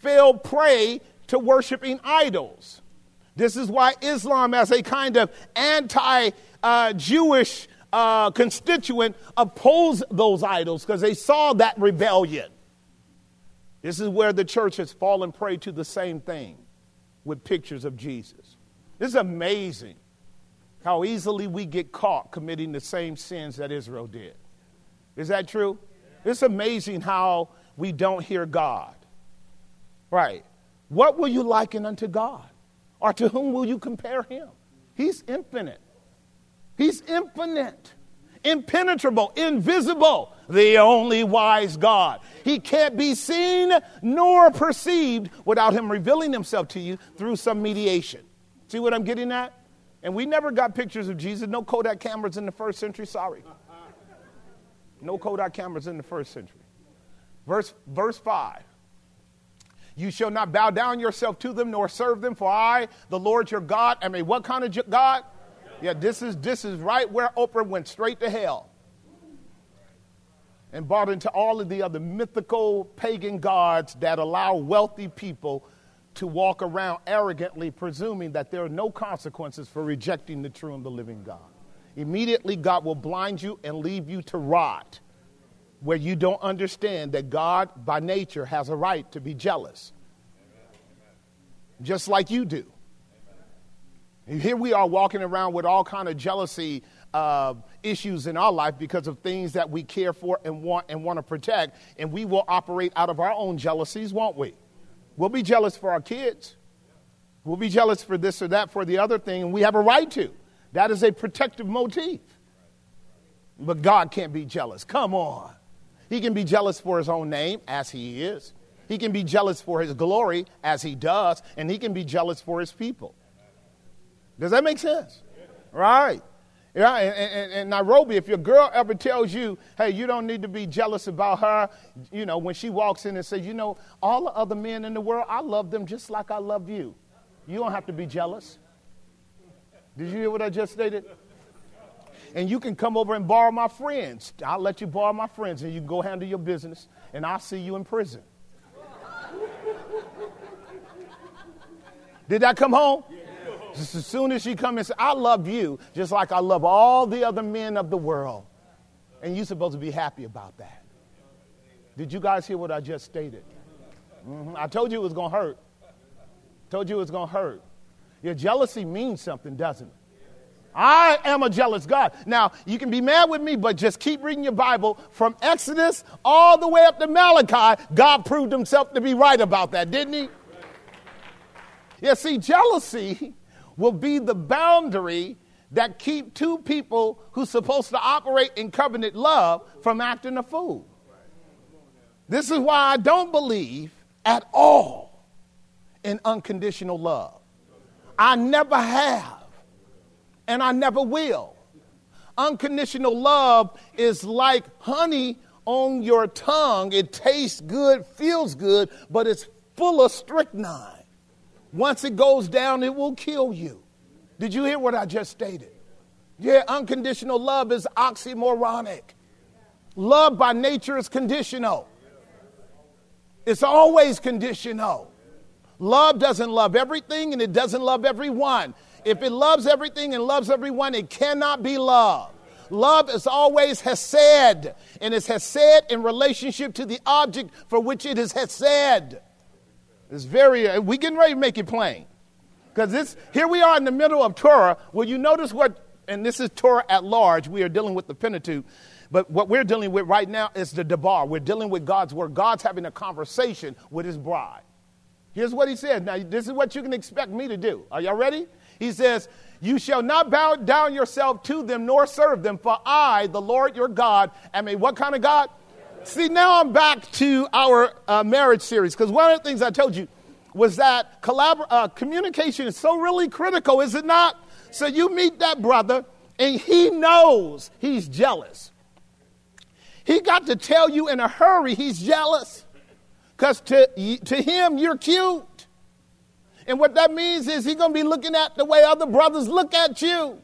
fell prey to worshiping idols. This is why Islam, as a kind of anti Jewish uh, constituent opposed those idols because they saw that rebellion. This is where the church has fallen prey to the same thing with pictures of Jesus. This is amazing how easily we get caught committing the same sins that Israel did. Is that true? It's amazing how we don't hear God. Right. What will you liken unto God? Or to whom will you compare him? He's infinite. He's infinite, impenetrable, invisible, the only wise God. He can't be seen nor perceived without Him revealing Himself to you through some mediation. See what I'm getting at? And we never got pictures of Jesus. No Kodak cameras in the first century. Sorry. No Kodak cameras in the first century. Verse, verse 5. You shall not bow down yourself to them nor serve them, for I, the Lord your God, am a what kind of God? Yeah, this is this is right where Oprah went straight to hell and bought into all of the other mythical pagan gods that allow wealthy people to walk around arrogantly presuming that there are no consequences for rejecting the true and the living God. Immediately, God will blind you and leave you to rot, where you don't understand that God, by nature, has a right to be jealous, just like you do. Here we are walking around with all kind of jealousy uh, issues in our life because of things that we care for and want and want to protect, and we will operate out of our own jealousies, won't we? We'll be jealous for our kids. We'll be jealous for this or that, for the other thing, and we have a right to. That is a protective motif. But God can't be jealous. Come on. He can be jealous for his own name, as he is. He can be jealous for his glory, as he does, and he can be jealous for his people. Does that make sense? Right. Yeah, and, and, and, Nairobi, if your girl ever tells you, hey, you don't need to be jealous about her, you know, when she walks in and says, you know, all the other men in the world, I love them just like I love you. You don't have to be jealous. Did you hear what I just stated? And you can come over and borrow my friends. I'll let you borrow my friends and you can go handle your business, and I'll see you in prison. Did that come home? Just as soon as she come and say, I love you, just like I love all the other men of the world. And you're supposed to be happy about that. Did you guys hear what I just stated? Mm-hmm. I told you it was going to hurt. Told you it was going to hurt. Your jealousy means something, doesn't it? I am a jealous God. Now, you can be mad with me, but just keep reading your Bible from Exodus all the way up to Malachi. God proved himself to be right about that, didn't he? Yeah, see, jealousy will be the boundary that keep two people who's supposed to operate in covenant love from acting a fool. This is why I don't believe at all in unconditional love. I never have, and I never will. Unconditional love is like honey on your tongue. It tastes good, feels good, but it's full of strychnine. Once it goes down, it will kill you. Did you hear what I just stated? Yeah, unconditional love is oxymoronic. Love by nature is conditional. It's always conditional. Love doesn't love everything and it doesn't love everyone. If it loves everything and loves everyone, it cannot be love. Love is always hesed, and it's hesed in relationship to the object for which it is hesed. It's very, uh, we getting ready to make it plain. Because this, here we are in the middle of Torah. Will you notice what, and this is Torah at large. We are dealing with the Pentateuch. But what we're dealing with right now is the Debar. We're dealing with God's word. God's having a conversation with his bride. Here's what he says. Now, this is what you can expect me to do. Are y'all ready? He says, You shall not bow down yourself to them nor serve them, for I, the Lord your God, am a what kind of God? See, now I'm back to our uh, marriage series because one of the things I told you was that collabor- uh, communication is so really critical, is it not? So you meet that brother and he knows he's jealous. He got to tell you in a hurry he's jealous because to, to him you're cute. And what that means is he's going to be looking at the way other brothers look at you.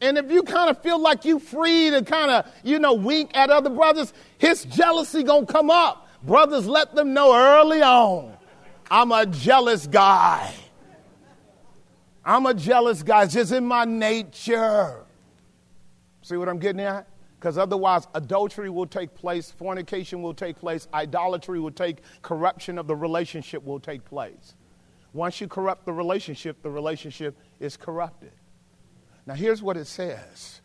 And if you kind of feel like you free to kind of, you know, wink at other brothers, his jealousy gonna come up. Brothers, let them know early on, I'm a jealous guy. I'm a jealous guy. It's just in my nature. See what I'm getting at? Because otherwise, adultery will take place, fornication will take place, idolatry will take, corruption of the relationship will take place. Once you corrupt the relationship, the relationship is corrupted. Now, here's what it says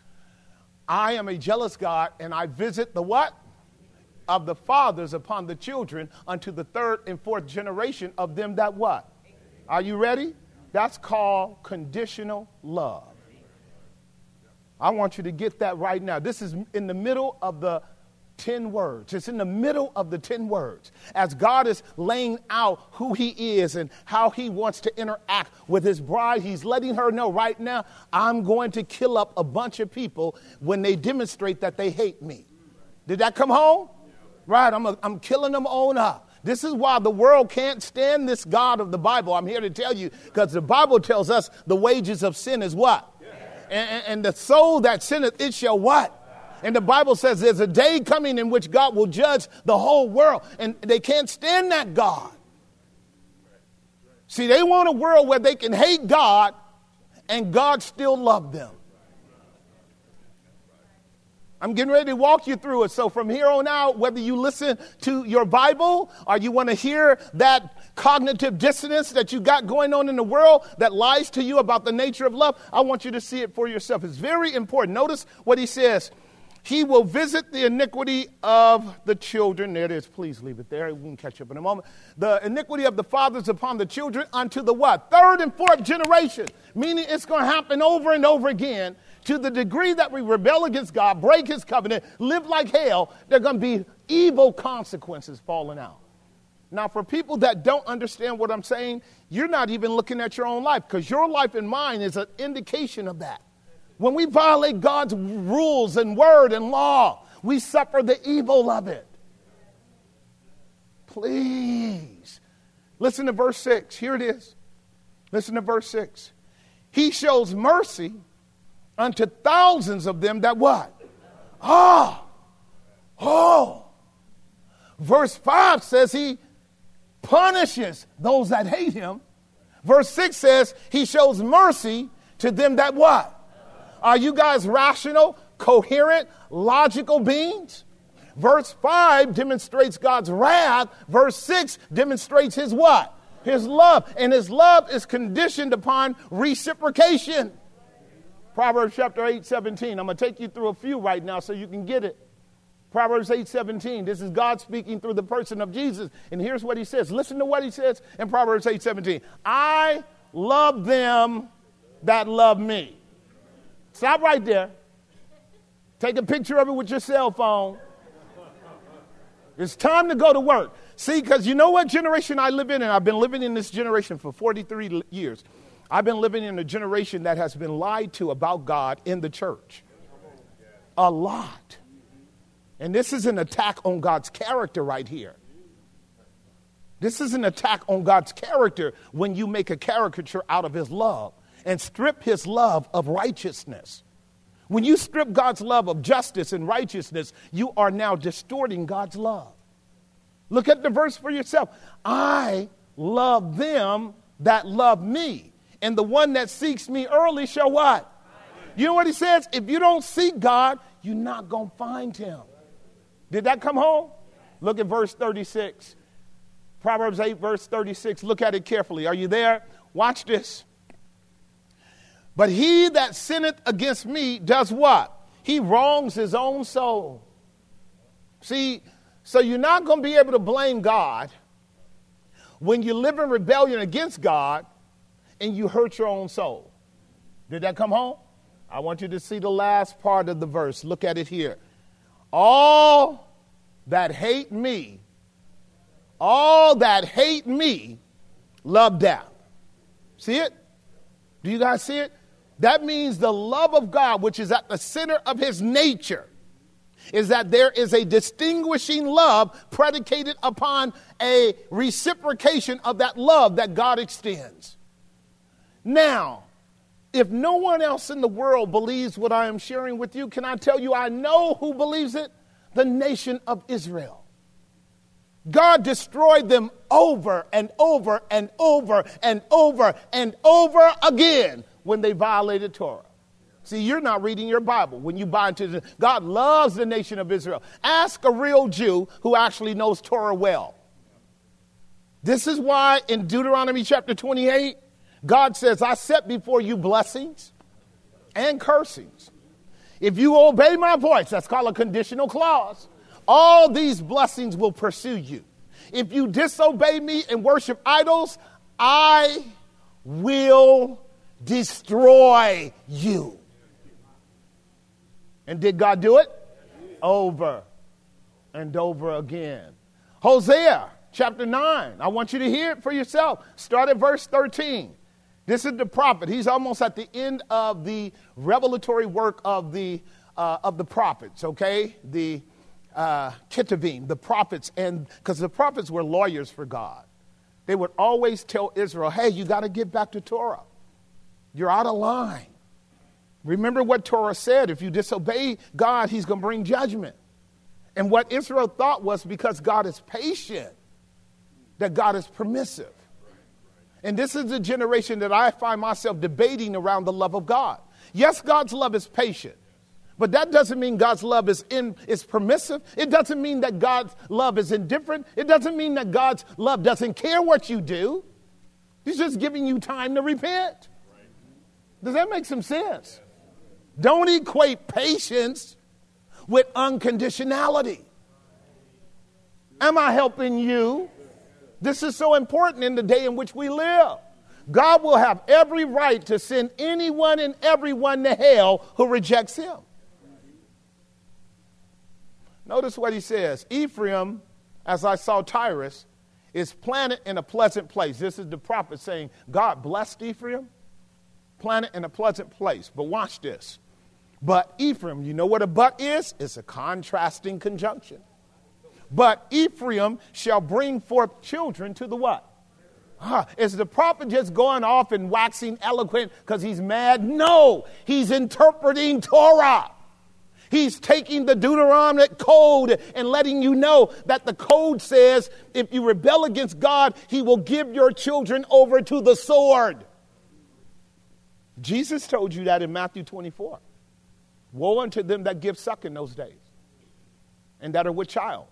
I am a jealous God, and I visit the what? Of the fathers upon the children unto the third and fourth generation of them that what? Are you ready? That's called conditional love. I want you to get that right now. This is in the middle of the 10 words. It's in the middle of the 10 words. As God is laying out who He is and how He wants to interact with His bride, He's letting her know right now, I'm going to kill up a bunch of people when they demonstrate that they hate me. Did that come home? Right, I'm, a, I'm killing them on up. This is why the world can't stand this God of the Bible. I'm here to tell you because the Bible tells us the wages of sin is what? And, and the soul that sinneth, it shall what? And the Bible says there's a day coming in which God will judge the whole world. And they can't stand that God. See, they want a world where they can hate God and God still love them. I'm getting ready to walk you through it. So from here on out, whether you listen to your Bible or you want to hear that cognitive dissonance that you got going on in the world that lies to you about the nature of love, I want you to see it for yourself. It's very important. Notice what he says he will visit the iniquity of the children. There it is. Please leave it there. We can catch up in a moment. The iniquity of the fathers upon the children unto the what? Third and fourth generation. Meaning it's going to happen over and over again. To the degree that we rebel against God, break his covenant, live like hell, there are going to be evil consequences falling out. Now, for people that don't understand what I'm saying, you're not even looking at your own life because your life and mine is an indication of that. When we violate God's rules and word and law, we suffer the evil of it. Please. Listen to verse 6. Here it is. Listen to verse 6. He shows mercy unto thousands of them that what? Ah. Oh. Verse 5 says he punishes those that hate him. Verse 6 says he shows mercy to them that what? Are you guys rational, coherent, logical beings? Verse 5 demonstrates God's wrath. Verse 6 demonstrates his what? His love. And his love is conditioned upon reciprocation. Proverbs chapter 8, 17. I'm going to take you through a few right now so you can get it. Proverbs 8, 17. This is God speaking through the person of Jesus. And here's what he says. Listen to what he says in Proverbs 8, 17. I love them that love me. Stop right there. Take a picture of it with your cell phone. It's time to go to work. See, because you know what generation I live in, and I've been living in this generation for 43 years. I've been living in a generation that has been lied to about God in the church. A lot. And this is an attack on God's character right here. This is an attack on God's character when you make a caricature out of his love and strip his love of righteousness. When you strip God's love of justice and righteousness, you are now distorting God's love. Look at the verse for yourself. I love them that love me, and the one that seeks me early shall what? You know what he says? If you don't seek God, you're not going to find him. Did that come home? Look at verse 36. Proverbs 8, verse 36. Look at it carefully. Are you there? Watch this. But he that sinneth against me does what? He wrongs his own soul. See, so you're not going to be able to blame God when you live in rebellion against God and you hurt your own soul. Did that come home? I want you to see the last part of the verse. Look at it here. All that hate me, all that hate me, love death. See it? Do you guys see it? That means the love of God, which is at the center of his nature, is that there is a distinguishing love predicated upon a reciprocation of that love that God extends. Now, if no one else in the world believes what I am sharing with you, can I tell you I know who believes it? The nation of Israel. God destroyed them over and over and over and over and over again when they violated Torah. See, you're not reading your Bible when you buy into the, God loves the nation of Israel. Ask a real Jew who actually knows Torah well. This is why in Deuteronomy chapter 28, God says, I set before you blessings and cursings. If you obey my voice, that's called a conditional clause, all these blessings will pursue you. If you disobey me and worship idols, I will destroy you. And did God do it? Over and over again. Hosea chapter 9. I want you to hear it for yourself. Start at verse 13. This is the prophet. He's almost at the end of the revelatory work of the, uh, of the prophets, okay? The uh, Ketuvim, the prophets, and because the prophets were lawyers for God. They would always tell Israel, hey, you got to get back to Torah. You're out of line. Remember what Torah said if you disobey God, He's going to bring judgment. And what Israel thought was because God is patient, that God is permissive. And this is the generation that I find myself debating around the love of God. Yes, God's love is patient, but that doesn't mean God's love is, in, is permissive. It doesn't mean that God's love is indifferent. It doesn't mean that God's love doesn't care what you do. He's just giving you time to repent. Does that make some sense? Don't equate patience with unconditionality. Am I helping you? This is so important in the day in which we live. God will have every right to send anyone and everyone to hell who rejects him. Notice what he says Ephraim, as I saw Tyrus, is planted in a pleasant place. This is the prophet saying, God blessed Ephraim, planted in a pleasant place. But watch this. But Ephraim, you know what a but is? It's a contrasting conjunction. But Ephraim shall bring forth children to the what? Huh, is the prophet just going off and waxing eloquent because he's mad? No, he's interpreting Torah. He's taking the Deuteronomic code and letting you know that the code says if you rebel against God, he will give your children over to the sword. Jesus told you that in Matthew 24. Woe unto them that give suck in those days and that are with child.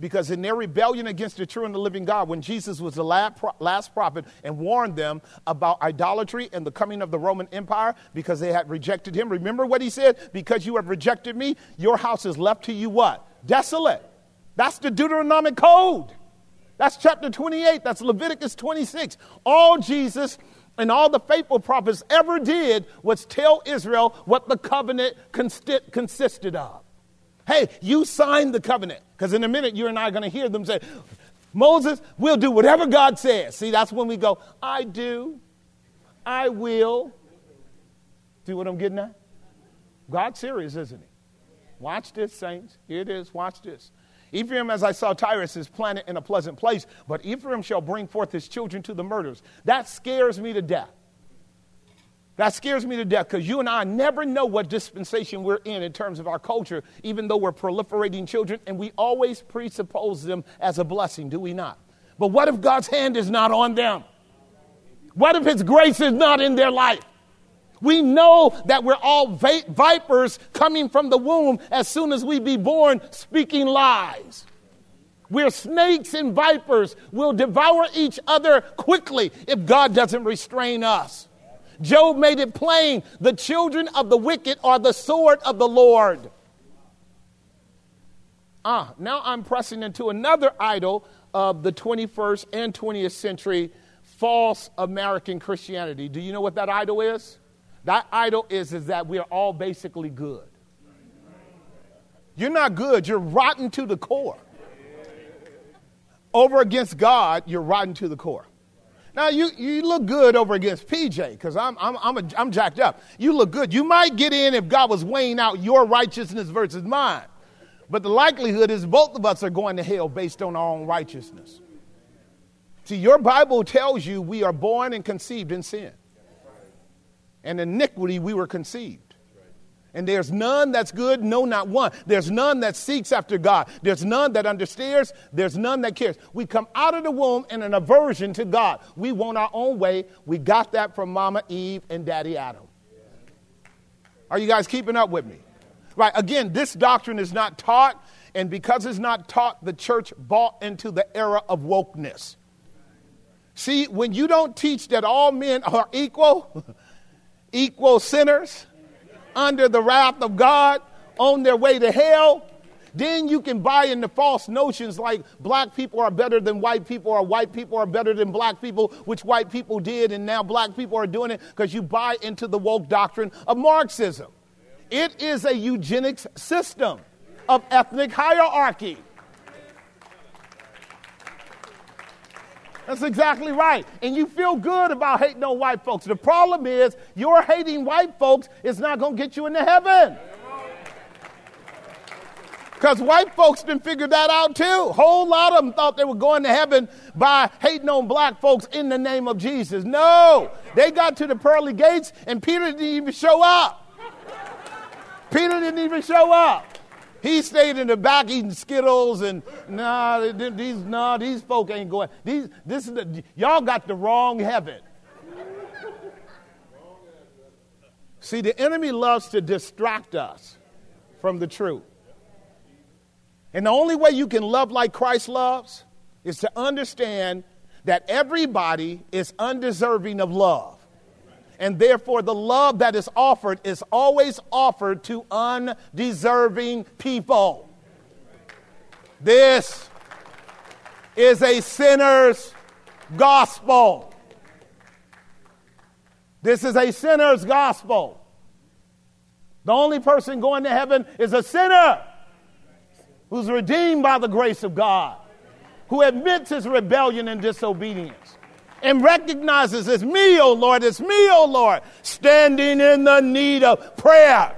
Because in their rebellion against the true and the living God, when Jesus was the last prophet and warned them about idolatry and the coming of the Roman Empire because they had rejected him, remember what he said? Because you have rejected me, your house is left to you what? Desolate. That's the Deuteronomic code. That's chapter 28. That's Leviticus 26. All Jesus and all the faithful prophets ever did was tell Israel what the covenant consti- consisted of. Hey, you signed the covenant. Because in a minute, you and I are going to hear them say, Moses, we'll do whatever God says. See, that's when we go, I do, I will. See what I'm getting at? God's serious, isn't he? Watch this, saints. Here it is. Watch this. Ephraim, as I saw Tyrus, is planted in a pleasant place, but Ephraim shall bring forth his children to the murders. That scares me to death. That scares me to death because you and I never know what dispensation we're in in terms of our culture, even though we're proliferating children, and we always presuppose them as a blessing, do we not? But what if God's hand is not on them? What if His grace is not in their life? We know that we're all va- vipers coming from the womb as soon as we be born, speaking lies. We're snakes and vipers. We'll devour each other quickly if God doesn't restrain us. Job made it plain the children of the wicked are the sword of the Lord. Ah, now I'm pressing into another idol of the 21st and 20th century false American Christianity. Do you know what that idol is? That idol is, is that we are all basically good. You're not good, you're rotten to the core. Over against God, you're rotten to the core. Now, you, you look good over against PJ because I'm, I'm, I'm, a, I'm jacked up. You look good. You might get in if God was weighing out your righteousness versus mine. But the likelihood is both of us are going to hell based on our own righteousness. See, your Bible tells you we are born and conceived in sin. And iniquity we were conceived. And there's none that's good, no, not one. There's none that seeks after God. There's none that understands. There's none that cares. We come out of the womb in an aversion to God. We want our own way. We got that from Mama Eve and Daddy Adam. Are you guys keeping up with me? Right, again, this doctrine is not taught, and because it's not taught, the church bought into the era of wokeness. See, when you don't teach that all men are equal, equal sinners, under the wrath of God on their way to hell, then you can buy into false notions like black people are better than white people or white people are better than black people, which white people did, and now black people are doing it because you buy into the woke doctrine of Marxism. It is a eugenics system of ethnic hierarchy. That's exactly right. And you feel good about hating on white folks. The problem is, your hating white folks is not going to get you into heaven. Because white folks didn't figure that out too. Whole lot of them thought they were going to heaven by hating on black folks in the name of Jesus. No, they got to the pearly gates and Peter didn't even show up. Peter didn't even show up. He stayed in the back eating Skittles and nah, these nah, these folk ain't going. These this is the, y'all got the wrong heaven. See, the enemy loves to distract us from the truth. And the only way you can love like Christ loves is to understand that everybody is undeserving of love and therefore the love that is offered is always offered to undeserving people. This is a sinner's gospel. This is a sinner's gospel. The only person going to heaven is a sinner who's redeemed by the grace of God, who admits his rebellion and disobedience and recognizes it's me, O oh Lord, it's me, O oh Lord, standing in the need of prayer.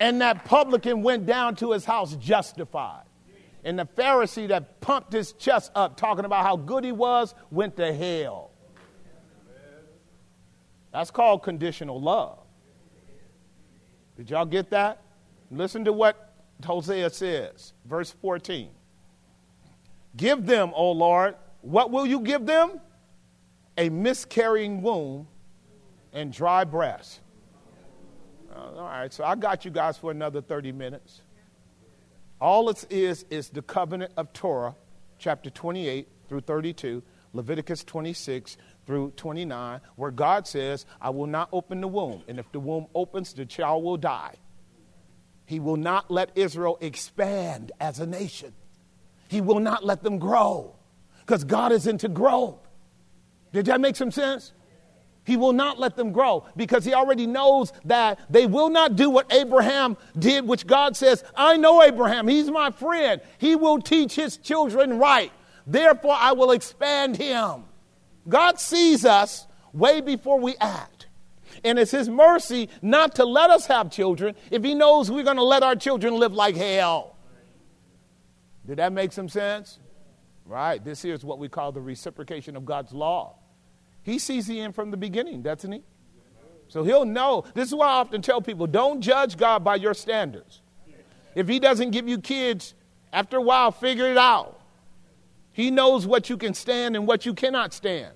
And that publican went down to his house justified. And the Pharisee that pumped his chest up, talking about how good he was, went to hell. That's called conditional love. Did y'all get that? Listen to what Hosea says, verse 14. Give them, O Lord, what will you give them? A miscarrying womb and dry breast. Uh, all right, so I got you guys for another 30 minutes. All it is is the covenant of Torah, chapter 28 through 32, Leviticus 26 through 29, where God says, I will not open the womb. And if the womb opens, the child will die. He will not let Israel expand as a nation. He will not let them grow because God is into growth. Did that make some sense? He will not let them grow because he already knows that they will not do what Abraham did, which God says, I know Abraham. He's my friend. He will teach his children right. Therefore, I will expand him. God sees us way before we act. And it's his mercy not to let us have children if he knows we're going to let our children live like hell. Did that make some sense? Right. This here is what we call the reciprocation of God's law. He sees the end from the beginning, doesn't he? So he'll know. This is why I often tell people don't judge God by your standards. If he doesn't give you kids, after a while, figure it out. He knows what you can stand and what you cannot stand.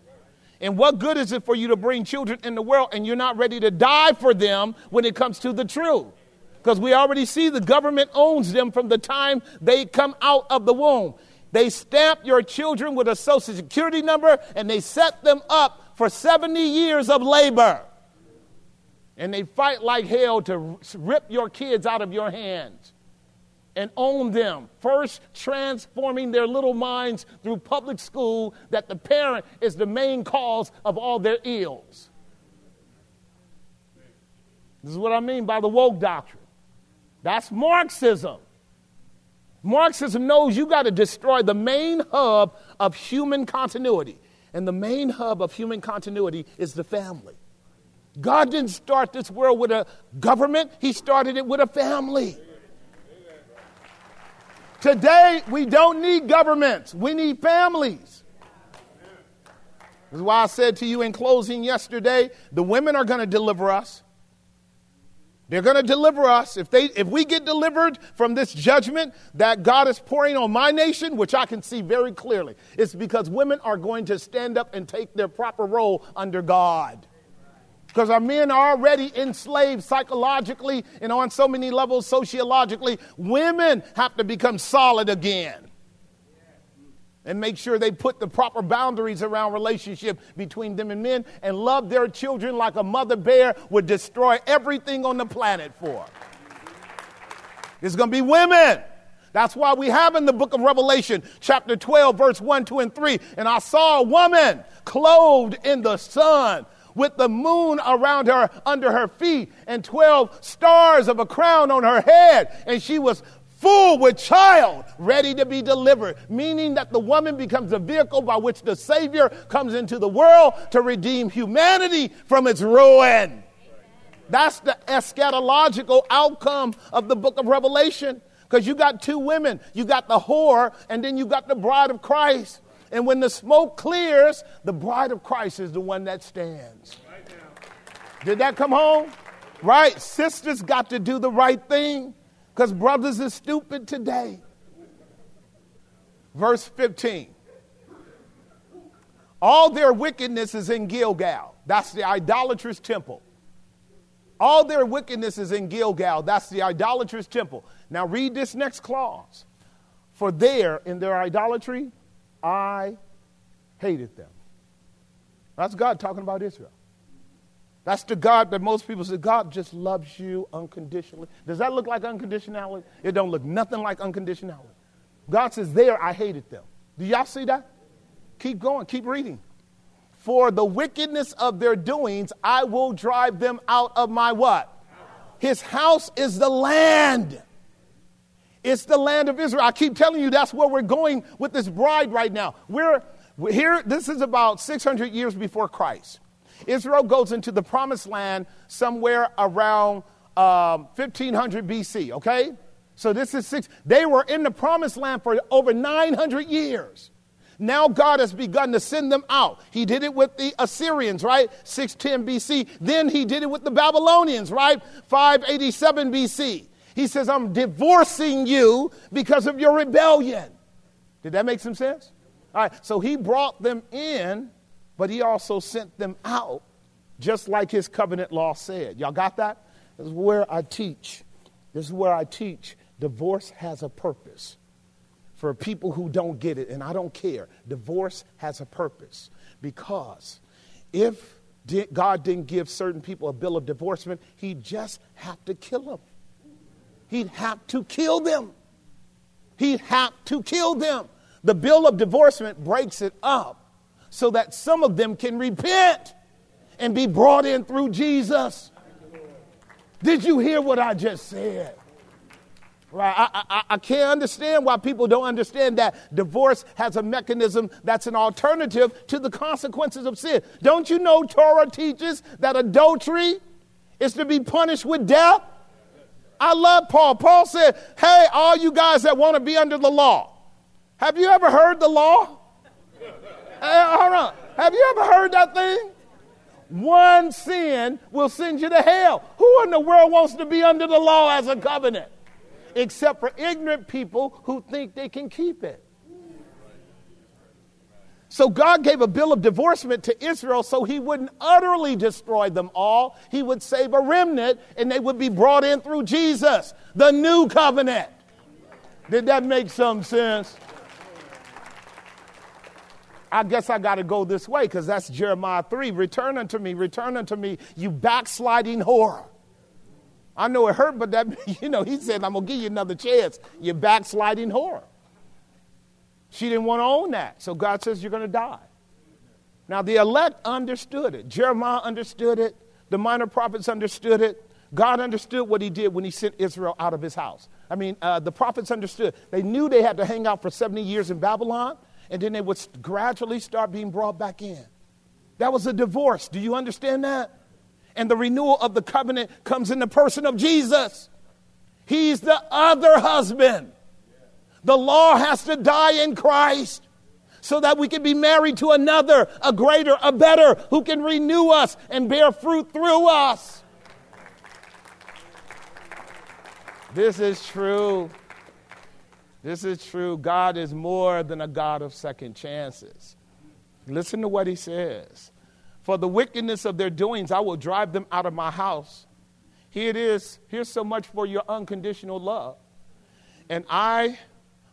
And what good is it for you to bring children in the world and you're not ready to die for them when it comes to the truth? Because we already see the government owns them from the time they come out of the womb. They stamp your children with a social security number and they set them up for 70 years of labor. And they fight like hell to rip your kids out of your hands and own them. First, transforming their little minds through public school that the parent is the main cause of all their ills. This is what I mean by the woke doctrine. That's Marxism. Marxism knows you got to destroy the main hub of human continuity. And the main hub of human continuity is the family. God didn't start this world with a government, He started it with a family. Today, we don't need governments, we need families. This is why I said to you in closing yesterday the women are going to deliver us. They're going to deliver us. If, they, if we get delivered from this judgment that God is pouring on my nation, which I can see very clearly, it's because women are going to stand up and take their proper role under God. Because our men are already enslaved psychologically and on so many levels sociologically. Women have to become solid again and make sure they put the proper boundaries around relationship between them and men and love their children like a mother bear would destroy everything on the planet for. It's going to be women. That's why we have in the book of Revelation, chapter 12, verse 1, 2, and 3. And I saw a woman clothed in the sun with the moon around her under her feet and 12 stars of a crown on her head. And she was full with child, ready to be delivered, meaning that the woman becomes the vehicle by which the Savior comes into the world to redeem humanity from its ruin. That's the eschatological outcome of the book of Revelation. Because you got two women. You got the whore, and then you got the bride of Christ. And when the smoke clears, the bride of Christ is the one that stands. Did that come home? Right? Sisters got to do the right thing because brothers are stupid today. Verse 15. All their wickedness is in Gilgal. That's the idolatrous temple. All their wickedness is in Gilgal. That's the idolatrous temple. Now read this next clause. For there, in their idolatry, I hated them. That's God talking about Israel. That's the God that most people say, God just loves you unconditionally. Does that look like unconditionality? It don't look nothing like unconditionality. God says, there I hated them. Do y'all see that? Keep going, keep reading. For the wickedness of their doings, I will drive them out of my what? His house is the land. It's the land of Israel. I keep telling you that's where we're going with this bride right now. We're, here, this is about 600 years before Christ. Israel goes into the promised land somewhere around um, 1500 BC, okay? So this is six. They were in the promised land for over 900 years. Now God has begun to send them out. He did it with the Assyrians, right? 610 BC. Then he did it with the Babylonians, right? 587 BC. He says, I'm divorcing you because of your rebellion. Did that make some sense? All right, so he brought them in, but he also sent them out, just like his covenant law said. Y'all got that? This is where I teach. This is where I teach. Divorce has a purpose for people who don't get it, and I don't care. Divorce has a purpose because if God didn't give certain people a bill of divorcement, he'd just have to kill them. He'd have to kill them. He'd have to kill them. The bill of divorcement breaks it up so that some of them can repent and be brought in through Jesus. Did you hear what I just said? Right. I, I, I, can't understand why people don't understand that divorce has a mechanism that's an alternative to the consequences of sin. Don't you know Torah teaches that adultery is to be punished with death? I love Paul. Paul said, Hey, all you guys that want to be under the law, have you ever heard the law? Hey, hold on. Have you ever heard that thing? One sin will send you to hell. Who in the world wants to be under the law as a covenant? Except for ignorant people who think they can keep it. So God gave a bill of divorcement to Israel so he wouldn't utterly destroy them all. He would save a remnant and they would be brought in through Jesus, the new covenant. Did that make some sense? I guess I got to go this way because that's Jeremiah 3. Return unto me, return unto me, you backsliding whore. I know it hurt, but that, you know, he said, I'm going to give you another chance, you backsliding whore. She didn't want to own that. So God says, You're going to die. Now, the elect understood it. Jeremiah understood it. The minor prophets understood it. God understood what he did when he sent Israel out of his house. I mean, uh, the prophets understood. They knew they had to hang out for 70 years in Babylon, and then they would gradually start being brought back in. That was a divorce. Do you understand that? And the renewal of the covenant comes in the person of Jesus. He's the other husband. The law has to die in Christ so that we can be married to another, a greater, a better, who can renew us and bear fruit through us. This is true. This is true. God is more than a God of second chances. Listen to what he says. For the wickedness of their doings, I will drive them out of my house. Here it is. Here's so much for your unconditional love. And I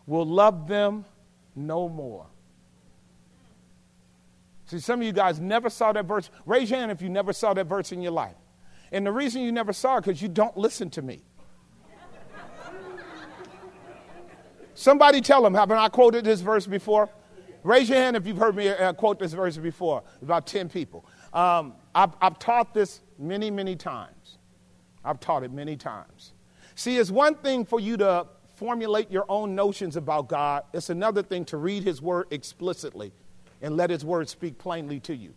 will love them no more. See, some of you guys never saw that verse. Raise your hand if you never saw that verse in your life. And the reason you never saw it because you don't listen to me. Somebody tell them, haven't I quoted this verse before? Raise your hand if you've heard me uh, quote this verse before. About 10 people. Um, I've, I've taught this many, many times. I've taught it many times. See, it's one thing for you to formulate your own notions about God. It's another thing to read His Word explicitly and let His Word speak plainly to you.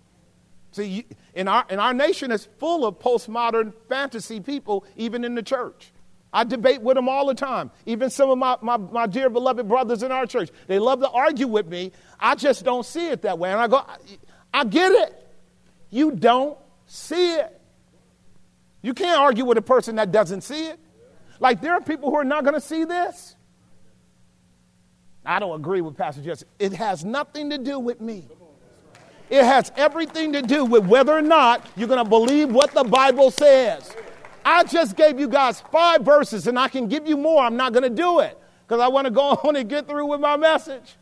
See, in our, in our nation is full of postmodern fantasy people, even in the church. I debate with them all the time. Even some of my, my, my, dear beloved brothers in our church. They love to argue with me. I just don't see it that way. And I go, I, I get it. You don't see it. You can't argue with a person that doesn't see it. Like there are people who are not going to see this. I don't agree with Pastor Jesse. It has nothing to do with me. It has everything to do with whether or not you're going to believe what the Bible says. I just gave you guys five verses and I can give you more. I'm not going to do it because I want to go on and get through with my message.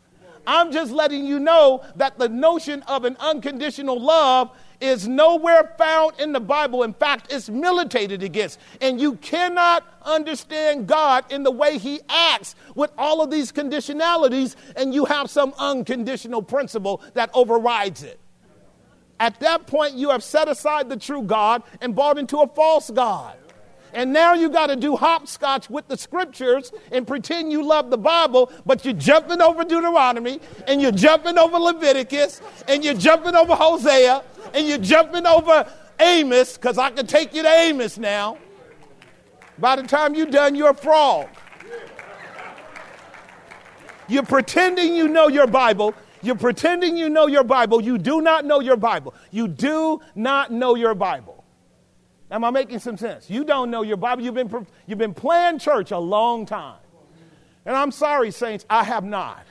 I'm just letting you know that the notion of an unconditional love is nowhere found in the Bible. In fact, it's militated against. And you cannot understand God in the way He acts with all of these conditionalities, and you have some unconditional principle that overrides it. At that point, you have set aside the true God and bought into a false God. And now you got to do hopscotch with the scriptures and pretend you love the Bible, but you're jumping over Deuteronomy and you're jumping over Leviticus and you're jumping over Hosea and you're jumping over Amos, because I can take you to Amos now. By the time you're done, you're a frog. You're pretending you know your Bible. You're pretending you know your Bible. You do not know your Bible. You do not know your Bible. Am I making some sense? You don't know your Bible. You've been, you've been playing church a long time. And I'm sorry, saints, I have not.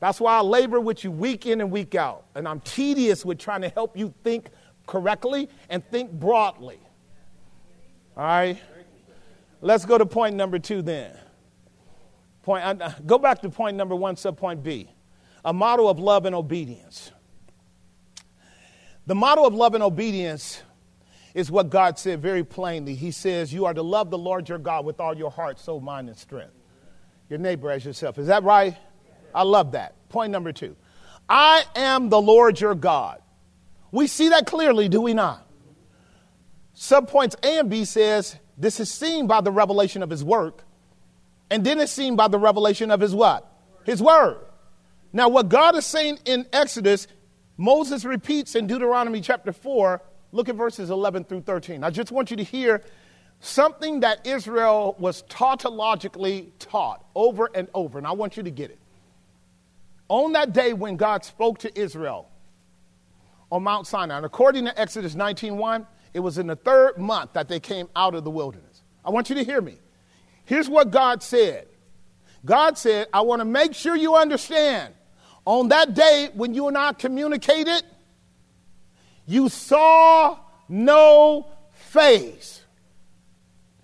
That's why I labor with you week in and week out. And I'm tedious with trying to help you think correctly and think broadly. All right? Let's go to point number two then. Point, uh, go back to point number one, subpoint B a model of love and obedience. The model of love and obedience is what God said very plainly. He says, You are to love the Lord your God with all your heart, soul, mind, and strength. Your neighbor as yourself. Is that right? I love that. Point number two I am the Lord your God. We see that clearly, do we not? Subpoints A and B says this is seen by the revelation of his work, and then it's seen by the revelation of his what? His word. Now, what God is saying in Exodus, Moses repeats in Deuteronomy chapter 4. Look at verses 11 through 13. I just want you to hear something that Israel was tautologically taught over and over, and I want you to get it. On that day when God spoke to Israel on Mount Sinai, and according to Exodus 19:1, it was in the third month that they came out of the wilderness. I want you to hear me. Here's what God said. God said, I want to make sure you understand on that day when you and I communicated, you saw no face.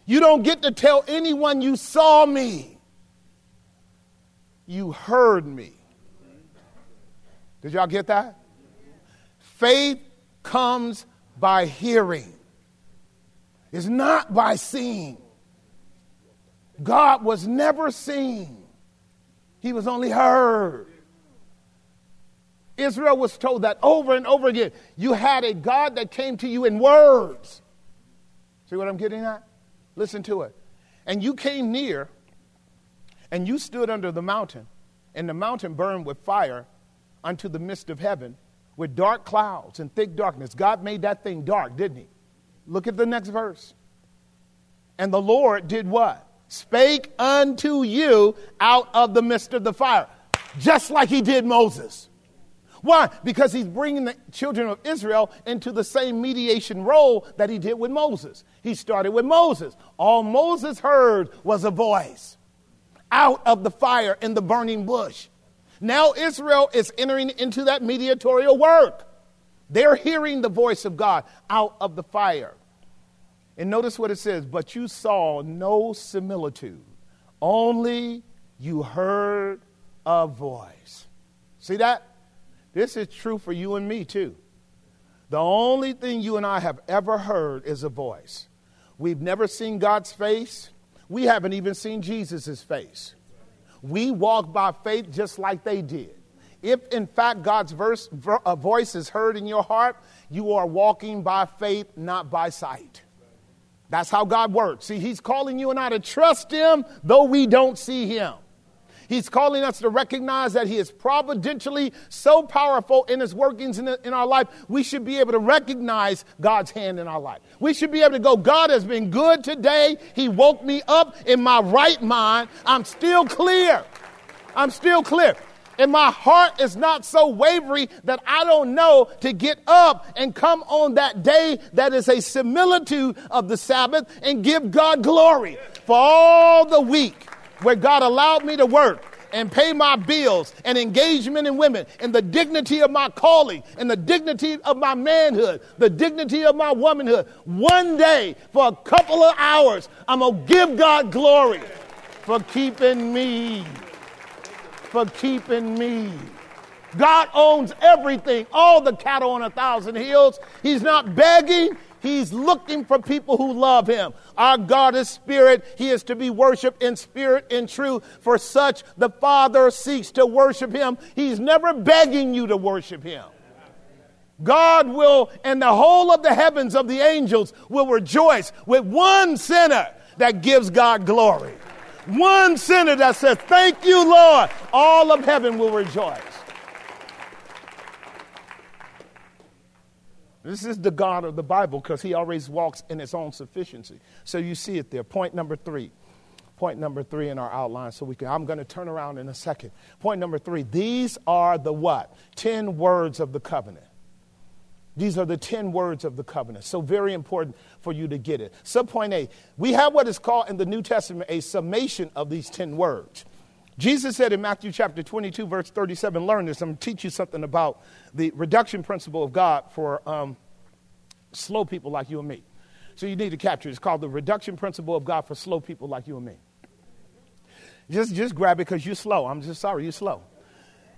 You don't get to tell anyone you saw me. You heard me. Did y'all get that? Faith comes by hearing, it's not by seeing. God was never seen, He was only heard. Israel was told that over and over again. You had a God that came to you in words. See what I'm getting at? Listen to it. And you came near, and you stood under the mountain, and the mountain burned with fire unto the midst of heaven, with dark clouds and thick darkness. God made that thing dark, didn't He? Look at the next verse. And the Lord did what? Spake unto you out of the midst of the fire, just like He did Moses. Why? Because he's bringing the children of Israel into the same mediation role that he did with Moses. He started with Moses. All Moses heard was a voice out of the fire in the burning bush. Now Israel is entering into that mediatorial work. They're hearing the voice of God out of the fire. And notice what it says, but you saw no similitude, only you heard a voice. See that? This is true for you and me, too. The only thing you and I have ever heard is a voice. We've never seen God's face. We haven't even seen Jesus' face. We walk by faith just like they did. If in fact God's verse, a voice is heard in your heart, you are walking by faith, not by sight. That's how God works. See, He's calling you and I to trust Him, though we don't see Him. He's calling us to recognize that He is providentially so powerful in His workings in, in, our life. We should be able to recognize God's hand in our life. We should be able to go, God has been good today. He woke me up in my right mind. I'm still clear. I'm still clear. And my heart is not so wavery that I don't know to get up and come on that day that is a similitude of the Sabbath and give God glory for all the week where God allowed me to work and pay my bills and engagement and women and the dignity of my calling and the dignity of my manhood, the dignity of my womanhood. One day, for a couple of hours, I'm going to give God glory for keeping me. For keeping me. God owns everything, all the cattle on a thousand hills. He's not begging, He's looking for people who love him. Our God is spirit. He is to be worshiped in spirit and truth. For such, the Father seeks to worship him. He's never begging you to worship him. God will, and the whole of the heavens of the angels will rejoice with one sinner that gives God glory. One sinner that says, Thank you, Lord. All of heaven will rejoice. This is the God of the Bible because he always walks in his own sufficiency. So you see it there. Point number three. Point number three in our outline. So we can, I'm going to turn around in a second. Point number three. These are the what? Ten words of the covenant. These are the 10 words of the covenant. So, very important for you to get it. Subpoint A, we have what is called in the New Testament a summation of these 10 words. Jesus said in Matthew chapter 22, verse 37, learn this. I'm going to teach you something about the reduction principle of God for um, slow people like you and me. So, you need to capture it. It's called the reduction principle of God for slow people like you and me. Just, just grab it because you're slow. I'm just sorry, you're slow.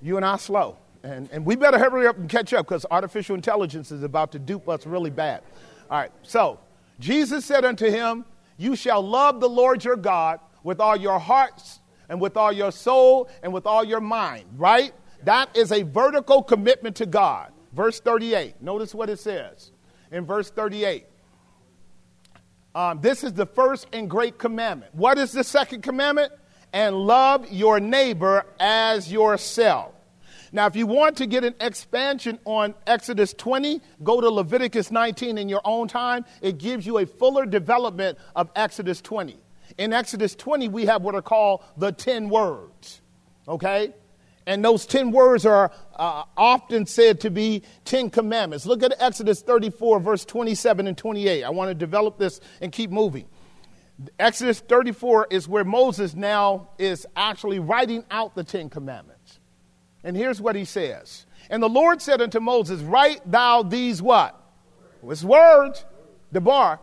You and I slow. And, and we better hurry up and catch up because artificial intelligence is about to dupe us really bad. All right, so Jesus said unto him, You shall love the Lord your God with all your hearts and with all your soul and with all your mind, right? That is a vertical commitment to God. Verse 38, notice what it says in verse 38. Um, this is the first and great commandment. What is the second commandment? And love your neighbor as yourself. Now, if you want to get an expansion on Exodus 20, go to Leviticus 19 in your own time. It gives you a fuller development of Exodus 20. In Exodus 20, we have what are called the 10 words. Okay? And those 10 words are uh, often said to be 10 commandments. Look at Exodus 34, verse 27 and 28. I want to develop this and keep moving. Exodus 34 is where Moses now is actually writing out the 10 commandments. And here's what he says. And the Lord said unto Moses, Write thou these what? It's words, Debar.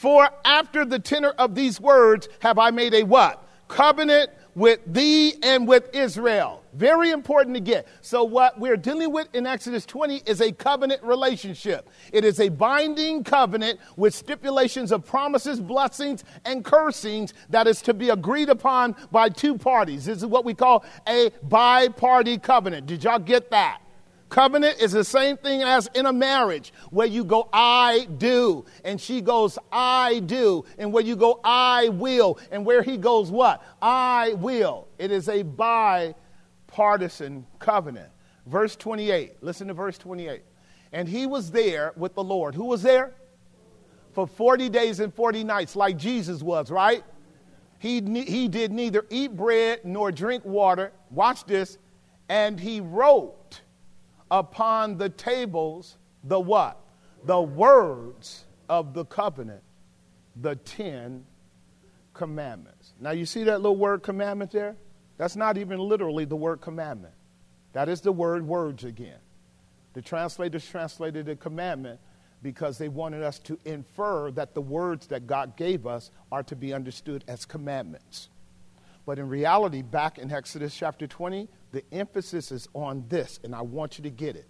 For after the tenor of these words have I made a what? Covenant with thee and with Israel. Very important to get. So, what we're dealing with in Exodus 20 is a covenant relationship. It is a binding covenant with stipulations of promises, blessings, and cursings that is to be agreed upon by two parties. This is what we call a bi party covenant. Did y'all get that? Covenant is the same thing as in a marriage where you go, I do, and she goes, I do, and where you go, I will, and where he goes, what? I will. It is a bipartisan covenant. Verse 28, listen to verse 28. And he was there with the Lord. Who was there? For 40 days and 40 nights, like Jesus was, right? He, he did neither eat bread nor drink water. Watch this. And he wrote upon the tables the what? The words of the covenant, the Ten Commandments. Now, you see that little word commandment there? That's not even literally the word commandment. That is the word words again. The translators translated the commandment because they wanted us to infer that the words that God gave us are to be understood as commandments. But in reality, back in Exodus chapter 20, the emphasis is on this, and I want you to get it.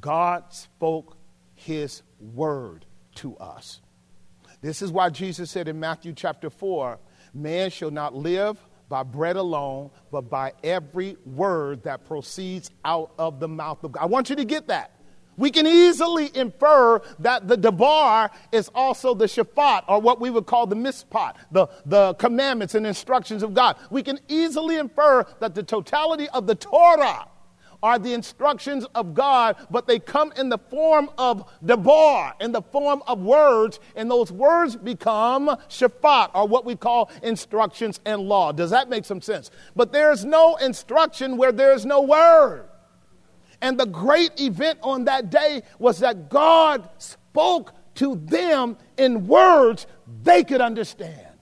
God spoke his word to us. This is why Jesus said in Matthew chapter 4 man shall not live by bread alone, but by every word that proceeds out of the mouth of God. I want you to get that. We can easily infer that the Debar is also the Shaphat, or what we would call the Mishpat, the, the commandments and instructions of God. We can easily infer that the totality of the Torah are the instructions of God, but they come in the form of Debar, in the form of words, and those words become Shaphat, or what we call instructions and law. Does that make some sense? But there's no instruction where there's no word. And the great event on that day was that God spoke to them in words they could understand.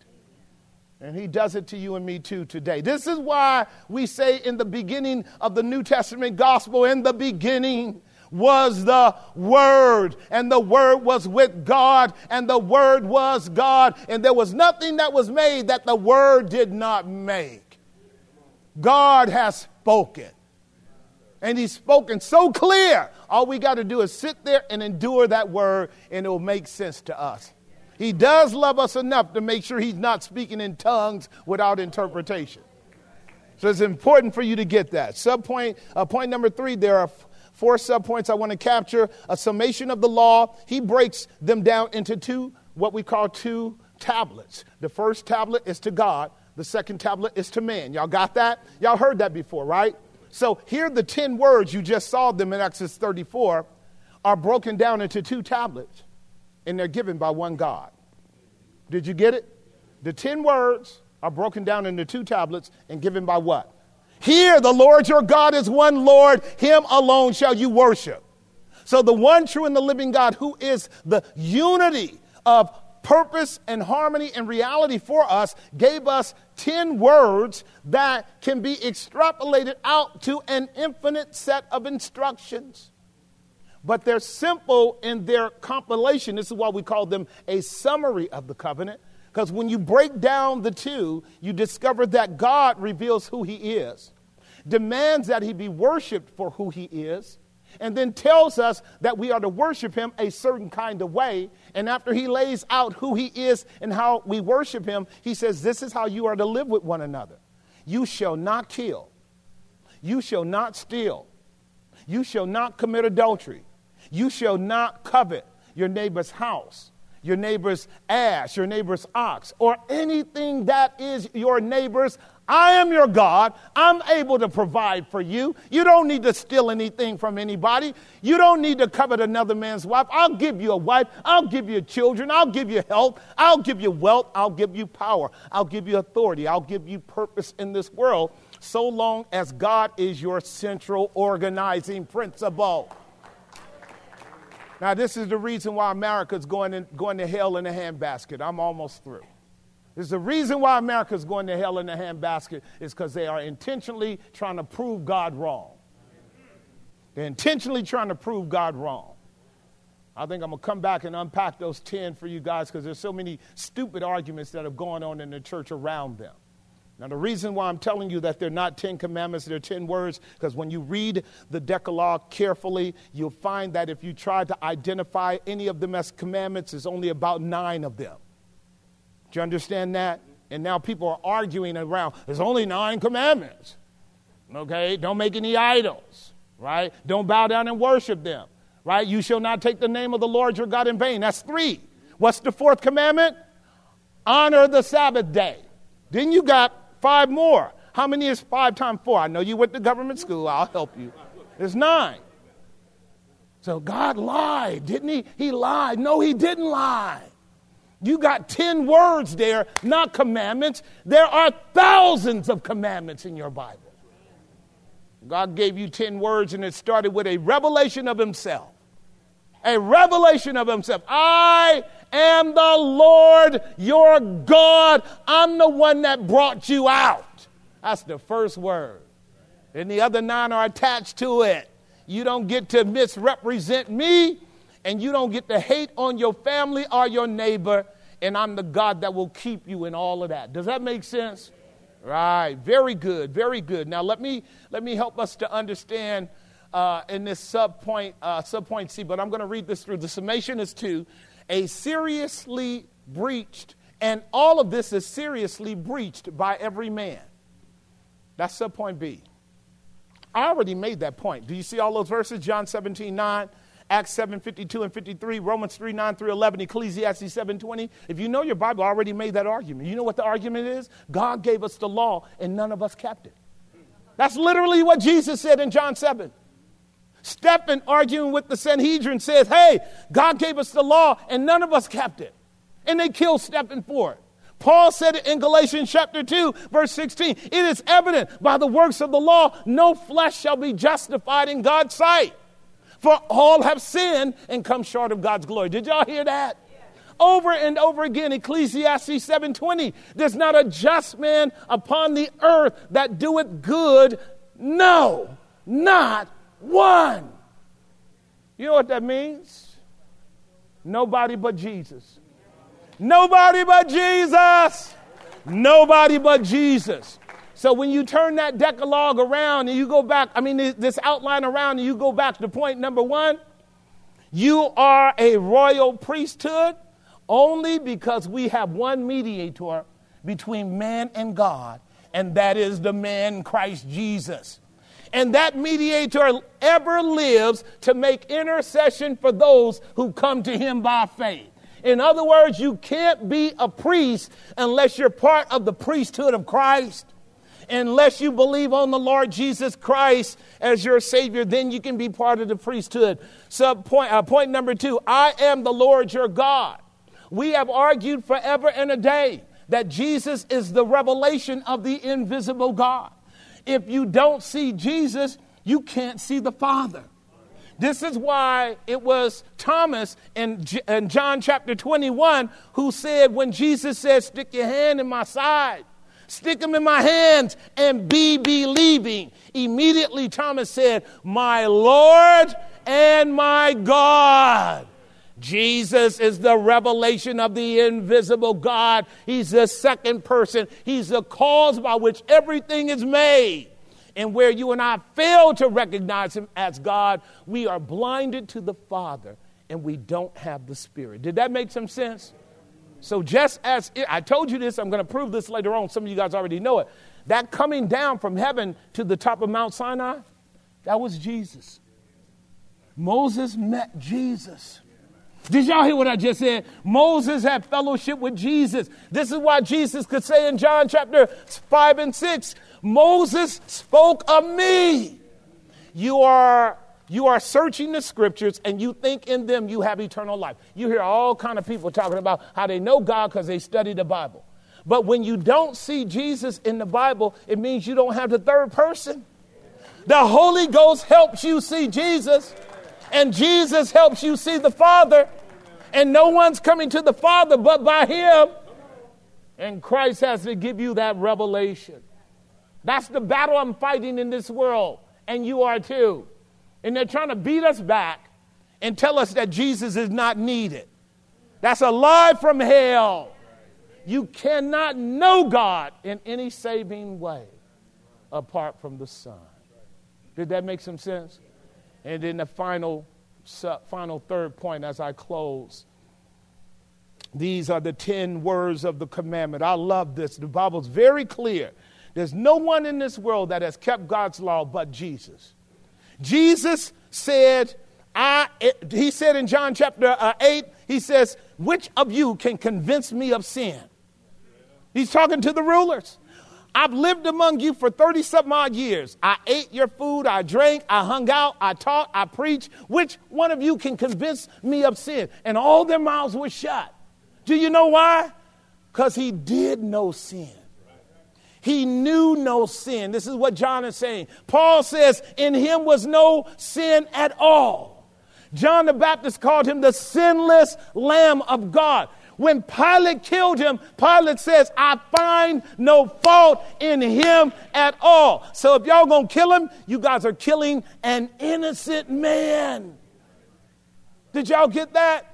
And he does it to you and me too today. This is why we say in the beginning of the New Testament gospel, in the beginning was the Word, and the Word was with God, and the Word was God, and there was nothing that was made that the Word did not make. God has spoken and he's spoken so clear. All we got to do is sit there and endure that word, and it will make sense to us. He does love us enough to make sure he's not speaking in tongues without interpretation. So it's important for you to get that. Subpoint, uh, point number three, there are four subpoints I want to capture. A summation of the law. He breaks them down into two, what we call two tablets. The first tablet is to God. The second tablet is to man. Y'all got that? Y'all heard that before, right? So here the 10 words, you just saw them in Exodus 34, are broken down into two tablets, and they're given by one God. Did you get it? The 10 words are broken down into two tablets and given by what? Here, the Lord your God is one Lord, him alone shall you worship. So, the one true and the living God, who is the unity of purpose and harmony and reality for us, gave us 10 words that can be extrapolated out to an infinite set of instructions. But they're simple in their compilation. This is why we call them a summary of the covenant. Because when you break down the two, you discover that God reveals who He is, demands that He be worshiped for who He is, and then tells us that we are to worship Him a certain kind of way. And after He lays out who He is and how we worship Him, He says, This is how you are to live with one another. You shall not kill, you shall not steal, you shall not commit adultery, you shall not covet your neighbor's house your neighbor's ass, your neighbor's ox, or anything that is your neighbor's. I am your God. I'm able to provide for you. You don't need to steal anything from anybody. You don't need to covet another man's wife. I'll give you a wife. I'll give you children. I'll give you health. I'll give you wealth. I'll give you power. I'll give you authority. I'll give you purpose in this world so long as God is your central organizing principle. Now, this is the reason why America's going, in, going to hell in a handbasket. I'm almost through. Is the reason why America's going to hell in a handbasket is because they are intentionally trying to prove God wrong. They're intentionally trying to prove God wrong. I think I'm going to come back and unpack those 10 for you guys because there's so many stupid arguments that have gone on in the church around them. Now, the reason why I'm telling you that they're not 10 commandments, they're 10 words, because when you read the Decalogue carefully, you'll find that if you try to identify any of them as commandments, there's only about nine of them. Do you understand that? And now people are arguing around, there's only nine commandments. Okay? Don't make any idols, right? Don't bow down and worship them, right? You shall not take the name of the Lord your God in vain. That's three. What's the fourth commandment? Honor the Sabbath day. Then you got Five more. How many is five times four? I know you went to government school. I'll help you. There's nine. So God lied, didn't he? He lied. No, he didn't lie. You got 10 words there, not commandments. There are thousands of commandments in your Bible. God gave you 10 words, and it started with a revelation of Himself. A revelation of Himself. I am the Lord your God. I'm the one that brought you out. That's the first word. And the other nine are attached to it. You don't get to misrepresent me, and you don't get to hate on your family or your neighbor, and I'm the God that will keep you in all of that. Does that make sense? Right. Very good. Very good. Now let me let me help us to understand uh, in this sub point uh, sub point C. But I'm going to read this through. The summation is two a seriously breached, and all of this is seriously breached by every man. That's subpoint B. I already made that point. Do you see all those verses? John 17, 9, Acts 7, 52 and 53, Romans 3, 9 through 11, Ecclesiastes 7, 20. If you know your Bible, I already made that argument. You know what the argument is? God gave us the law and none of us kept it. That's literally what Jesus said in John 7. Stephen, arguing with the Sanhedrin, says, Hey, God gave us the law and none of us kept it. And they killed Stephen for it. Paul said it in Galatians chapter 2, verse 16. It is evident by the works of the law, no flesh shall be justified in God's sight. For all have sinned and come short of God's glory. Did y'all hear that? over and over again ecclesiastes 7.20 there's not a just man upon the earth that doeth good no not one. You know what that means? Nobody but Jesus. Nobody but Jesus. Nobody but Jesus. So when you turn that Decalogue around and you go back, I mean, this outline around and you go back to point number one, you are a royal priesthood only because we have one mediator between man and God, and that is the man Christ Jesus and that mediator ever lives to make intercession for those who come to him by faith. In other words, you can't be a priest unless you're part of the priesthood of Christ. Unless you believe on the Lord Jesus Christ as your Savior, then you can be part of the priesthood. So, point, uh, point number two I am the Lord your God. We have argued forever and a day that Jesus is the revelation of the invisible God. If you don't see Jesus, you can't see the Father. This is why it was Thomas in, in John chapter 21 who said, when Jesus said, Stick your hand in my side, stick them in my hands, and be believing. Immediately, Thomas said, My Lord and my God. Jesus is the revelation of the invisible God. He's the second person. He's the cause by which everything is made. And where you and I fail to recognize Him as God, we are blinded to the Father and we don't have the Spirit. Did that make some sense? So, just as it, I told you this, I'm going to prove this later on. Some of you guys already know it. That coming down from heaven to the top of Mount Sinai, that was Jesus. Moses met Jesus. Did y'all hear what I just said? Moses had fellowship with Jesus. This is why Jesus could say in John chapter 5 and 6 Moses spoke of me. You are you are searching the scriptures and you think in them you have eternal life. You hear all kind of people talking about how they know God because they study the Bible. But when you don't see Jesus in the Bible, it means you don't have the third person. The Holy Ghost helps you see Jesus, and Jesus helps you see the Father. And no one's coming to the Father but by Him. And Christ has to give you that revelation. That's the battle I'm fighting in this world, and you are too. And they're trying to beat us back and tell us that Jesus is not needed. That's a lie from hell. You cannot know God in any saving way apart from the Son. Did that make some sense? And then the final, final third point as I close. These are the 10 words of the commandment. I love this. The Bible's very clear. There's no one in this world that has kept God's law but Jesus. Jesus said, I, he said in John chapter uh, 8, he says, Which of you can convince me of sin? He's talking to the rulers. I've lived among you for 30 some odd years. I ate your food, I drank, I hung out, I taught, I preached. Which one of you can convince me of sin? And all their mouths were shut. Do you know why? Because he did know sin. He knew no sin. This is what John is saying. Paul says, In him was no sin at all. John the Baptist called him the sinless Lamb of God. When Pilate killed him, Pilate says, I find no fault in him at all. So if y'all gonna kill him, you guys are killing an innocent man. Did y'all get that?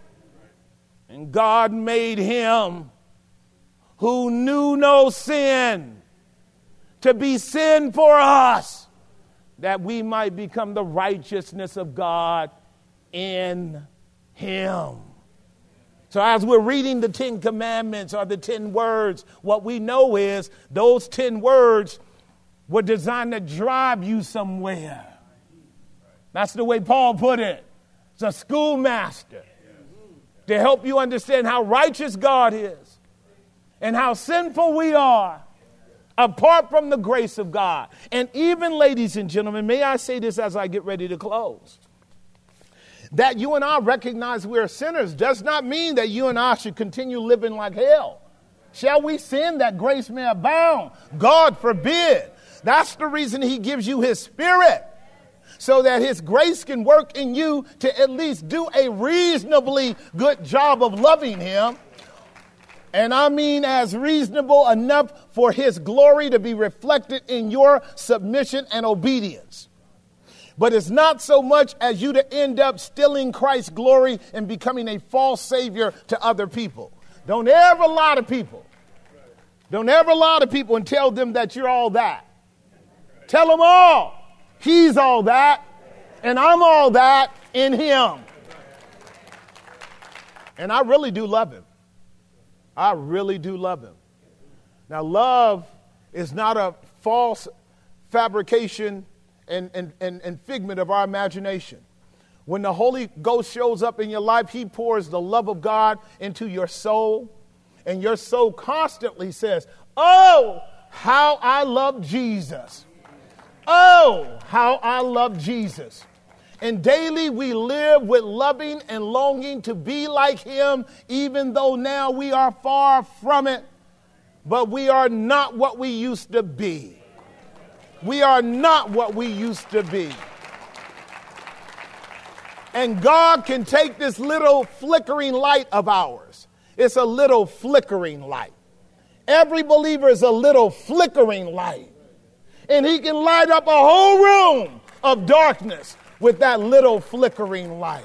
And God made him who knew no sin to be sin for us, that we might become the righteousness of God in Him. So, as we're reading the Ten Commandments or the Ten Words, what we know is those Ten Words were designed to drive you somewhere. That's the way Paul put it. It's a schoolmaster to help you understand how righteous God is and how sinful we are apart from the grace of God. And even, ladies and gentlemen, may I say this as I get ready to close? That you and I recognize we're sinners does not mean that you and I should continue living like hell. Shall we sin that grace may abound? God forbid. That's the reason He gives you His Spirit so that His grace can work in you to at least do a reasonably good job of loving Him and I mean as reasonable enough for his glory to be reflected in your submission and obedience. But it's not so much as you to end up stealing Christ's glory and becoming a false savior to other people. Don't ever lie to people. Don't ever lie to people and tell them that you're all that. Tell them all. He's all that, and I'm all that in him. And I really do love him. I really do love him. Now, love is not a false fabrication and, and, and, and figment of our imagination. When the Holy Ghost shows up in your life, He pours the love of God into your soul, and your soul constantly says, Oh, how I love Jesus. Oh, how I love Jesus. And daily we live with loving and longing to be like him, even though now we are far from it. But we are not what we used to be. We are not what we used to be. And God can take this little flickering light of ours. It's a little flickering light. Every believer is a little flickering light. And He can light up a whole room of darkness with that little flickering light.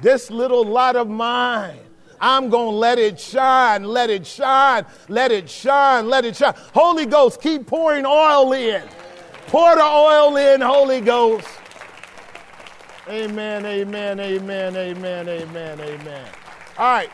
This little light of mine, I'm going to let it shine, let it shine, let it shine, let it shine. Holy Ghost, keep pouring oil in. Pour the oil in, Holy Ghost. Amen, amen, amen, amen, amen, amen. All right.